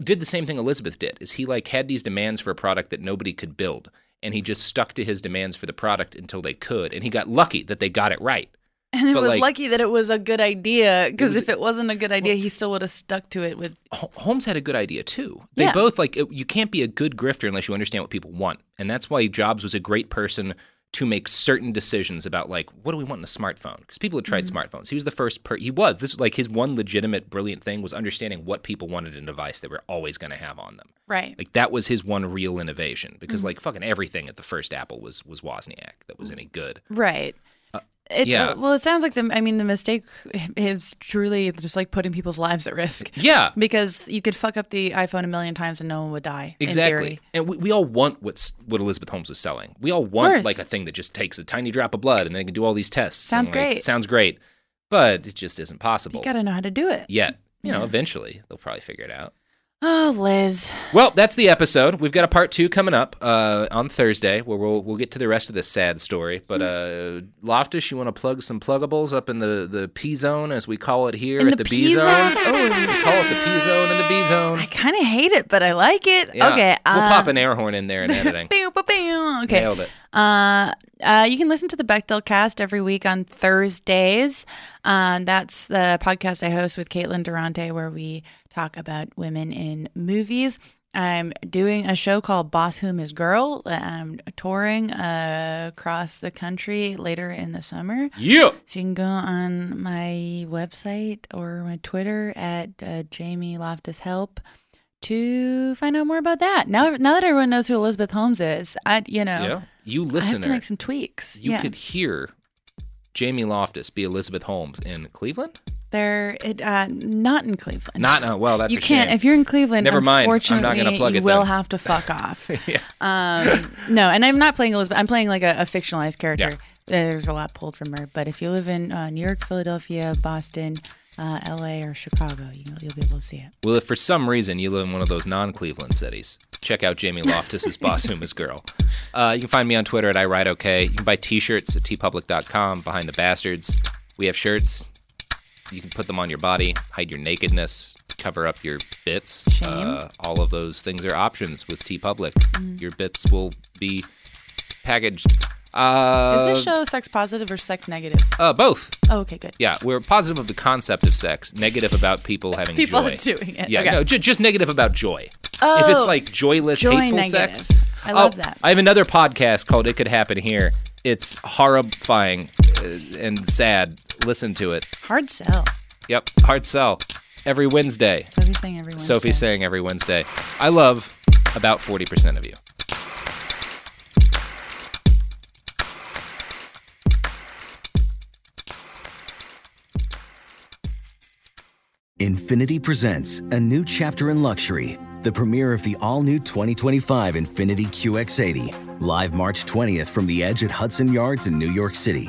did the same thing Elizabeth did. Is he like had these demands for a product that nobody could build, and he just stuck to his demands for the product until they could, and he got lucky that they got it right. And it but, was like- lucky that it was a good idea because if it wasn't a good idea, he still would have stuck to it with. Holmes had a good idea too. They Yeah. both like you can't be a good grifter unless you understand what people want, and that's why Jobs was a great person to make certain decisions about like what do we want in a smartphone because people had tried mm-hmm. smartphones. He was the first. Per- he was this like his one legitimate brilliant thing was understanding what people wanted in a device they were always going to have on them. Right. Like that was his one real innovation because mm-hmm. like fucking everything at the first Apple was was Wozniak that was any good. Right. It's, yeah. uh, well, it sounds like the. I mean, the mistake is truly just like putting people's lives at risk. Yeah. Because you could fuck up the iPhone a million times and no one would die. Exactly. And we, we all want what's what Elizabeth Holmes was selling. We all want like a thing that just takes a tiny drop of blood and then it can do all these tests. Sounds and, like, great. Sounds great. But it just isn't possible You got to know how to do it. yet. You know, eventually they'll probably figure it out. Oh, Liz. Well, that's the episode. We've got a part two coming up uh, on Thursday, where we'll we'll get to the rest of this sad story. But uh, Loftus, you want to plug some pluggables up in the the P zone, as we call it here In at the the, P B zone. Oh, we call it the P zone and the B zone. I kind of hate it, but I like it. Yeah. Okay. we'll uh, pop an air horn in there in editing. Okay. Nailed it. Uh, uh, you can listen to the Bechdel cast every week on Thursdays. Uh, that's the podcast I host with Caitlin Durante, where we talk about women in movies. I'm doing a show called Boss Whom Is Girl. I'm touring uh, across the country later in the summer. Yeah. So you can go on my website or my Twitter at uh, Jamie Loftus Help to find out more about that. Now, now that everyone knows who Elizabeth Holmes is, I you know Yeah. You I have listener. to make some tweaks. you yeah. could hear Jamie Loftus be Elizabeth Holmes in Cleveland. They're it, uh, not in Cleveland. Not uh, well. That's you a can't shame. if you're in Cleveland. Never mind. I'm not gonna plug you it will then. have to fuck off. yeah. Um, no, and I'm not playing Elizabeth. I'm playing like a, a fictionalized character. Yeah. There's a lot pulled from her. But if you live in uh, New York, Philadelphia, Boston, uh, L.A., or Chicago, you know, you'll be able to see it. Well, if for some reason you live in one of those non-Cleveland cities, check out Jamie Loftus's Boss Whom Is Girl. Uh, you can find me on Twitter at I Write Okay. You can buy t-shirts at teepublic.com, Behind the Bastards. We have shirts. You can put them on your body, hide your nakedness, cover up your bits. Uh, all of those things are options with TeePublic. Your bits will be packaged. Uh, Is this show sex positive or sex negative? uh, both. Oh, okay, good. Yeah, we're positive of the concept of sex, negative about people having People joy. doing it. Yeah, Okay. no, ju- just negative about joy. Oh, if it's like joyless, joy hateful negative. sex. I love Oh, that. I have another podcast called It Could Happen Here. It's horrifying Uh, and sad. Listen to it. Hard sell. Yep, hard sell. Every Wednesday. Sophie's saying every Wednesday. Sophie's saying every Wednesday. I love about 40% of you. Infiniti presents a new chapter in luxury, the premiere of the all new 2025 Infiniti QX80, live March 20th from the edge at Hudson Yards in New York City,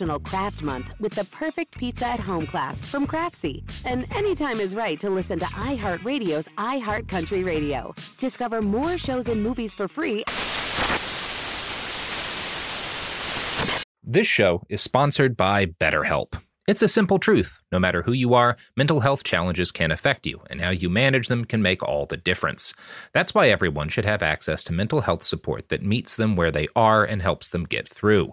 National Craft Month with the perfect pizza at home class from Craftsy. And anytime is right to listen to iHeartRadio's iHeart Country Radio. Discover more shows and movies for free This show is sponsored by BetterHelp. It's a simple truth. No matter who you are, mental health challenges can affect you, and how you manage them can make all the difference. That's why everyone should have access to mental health support that meets them where they are and helps them get through.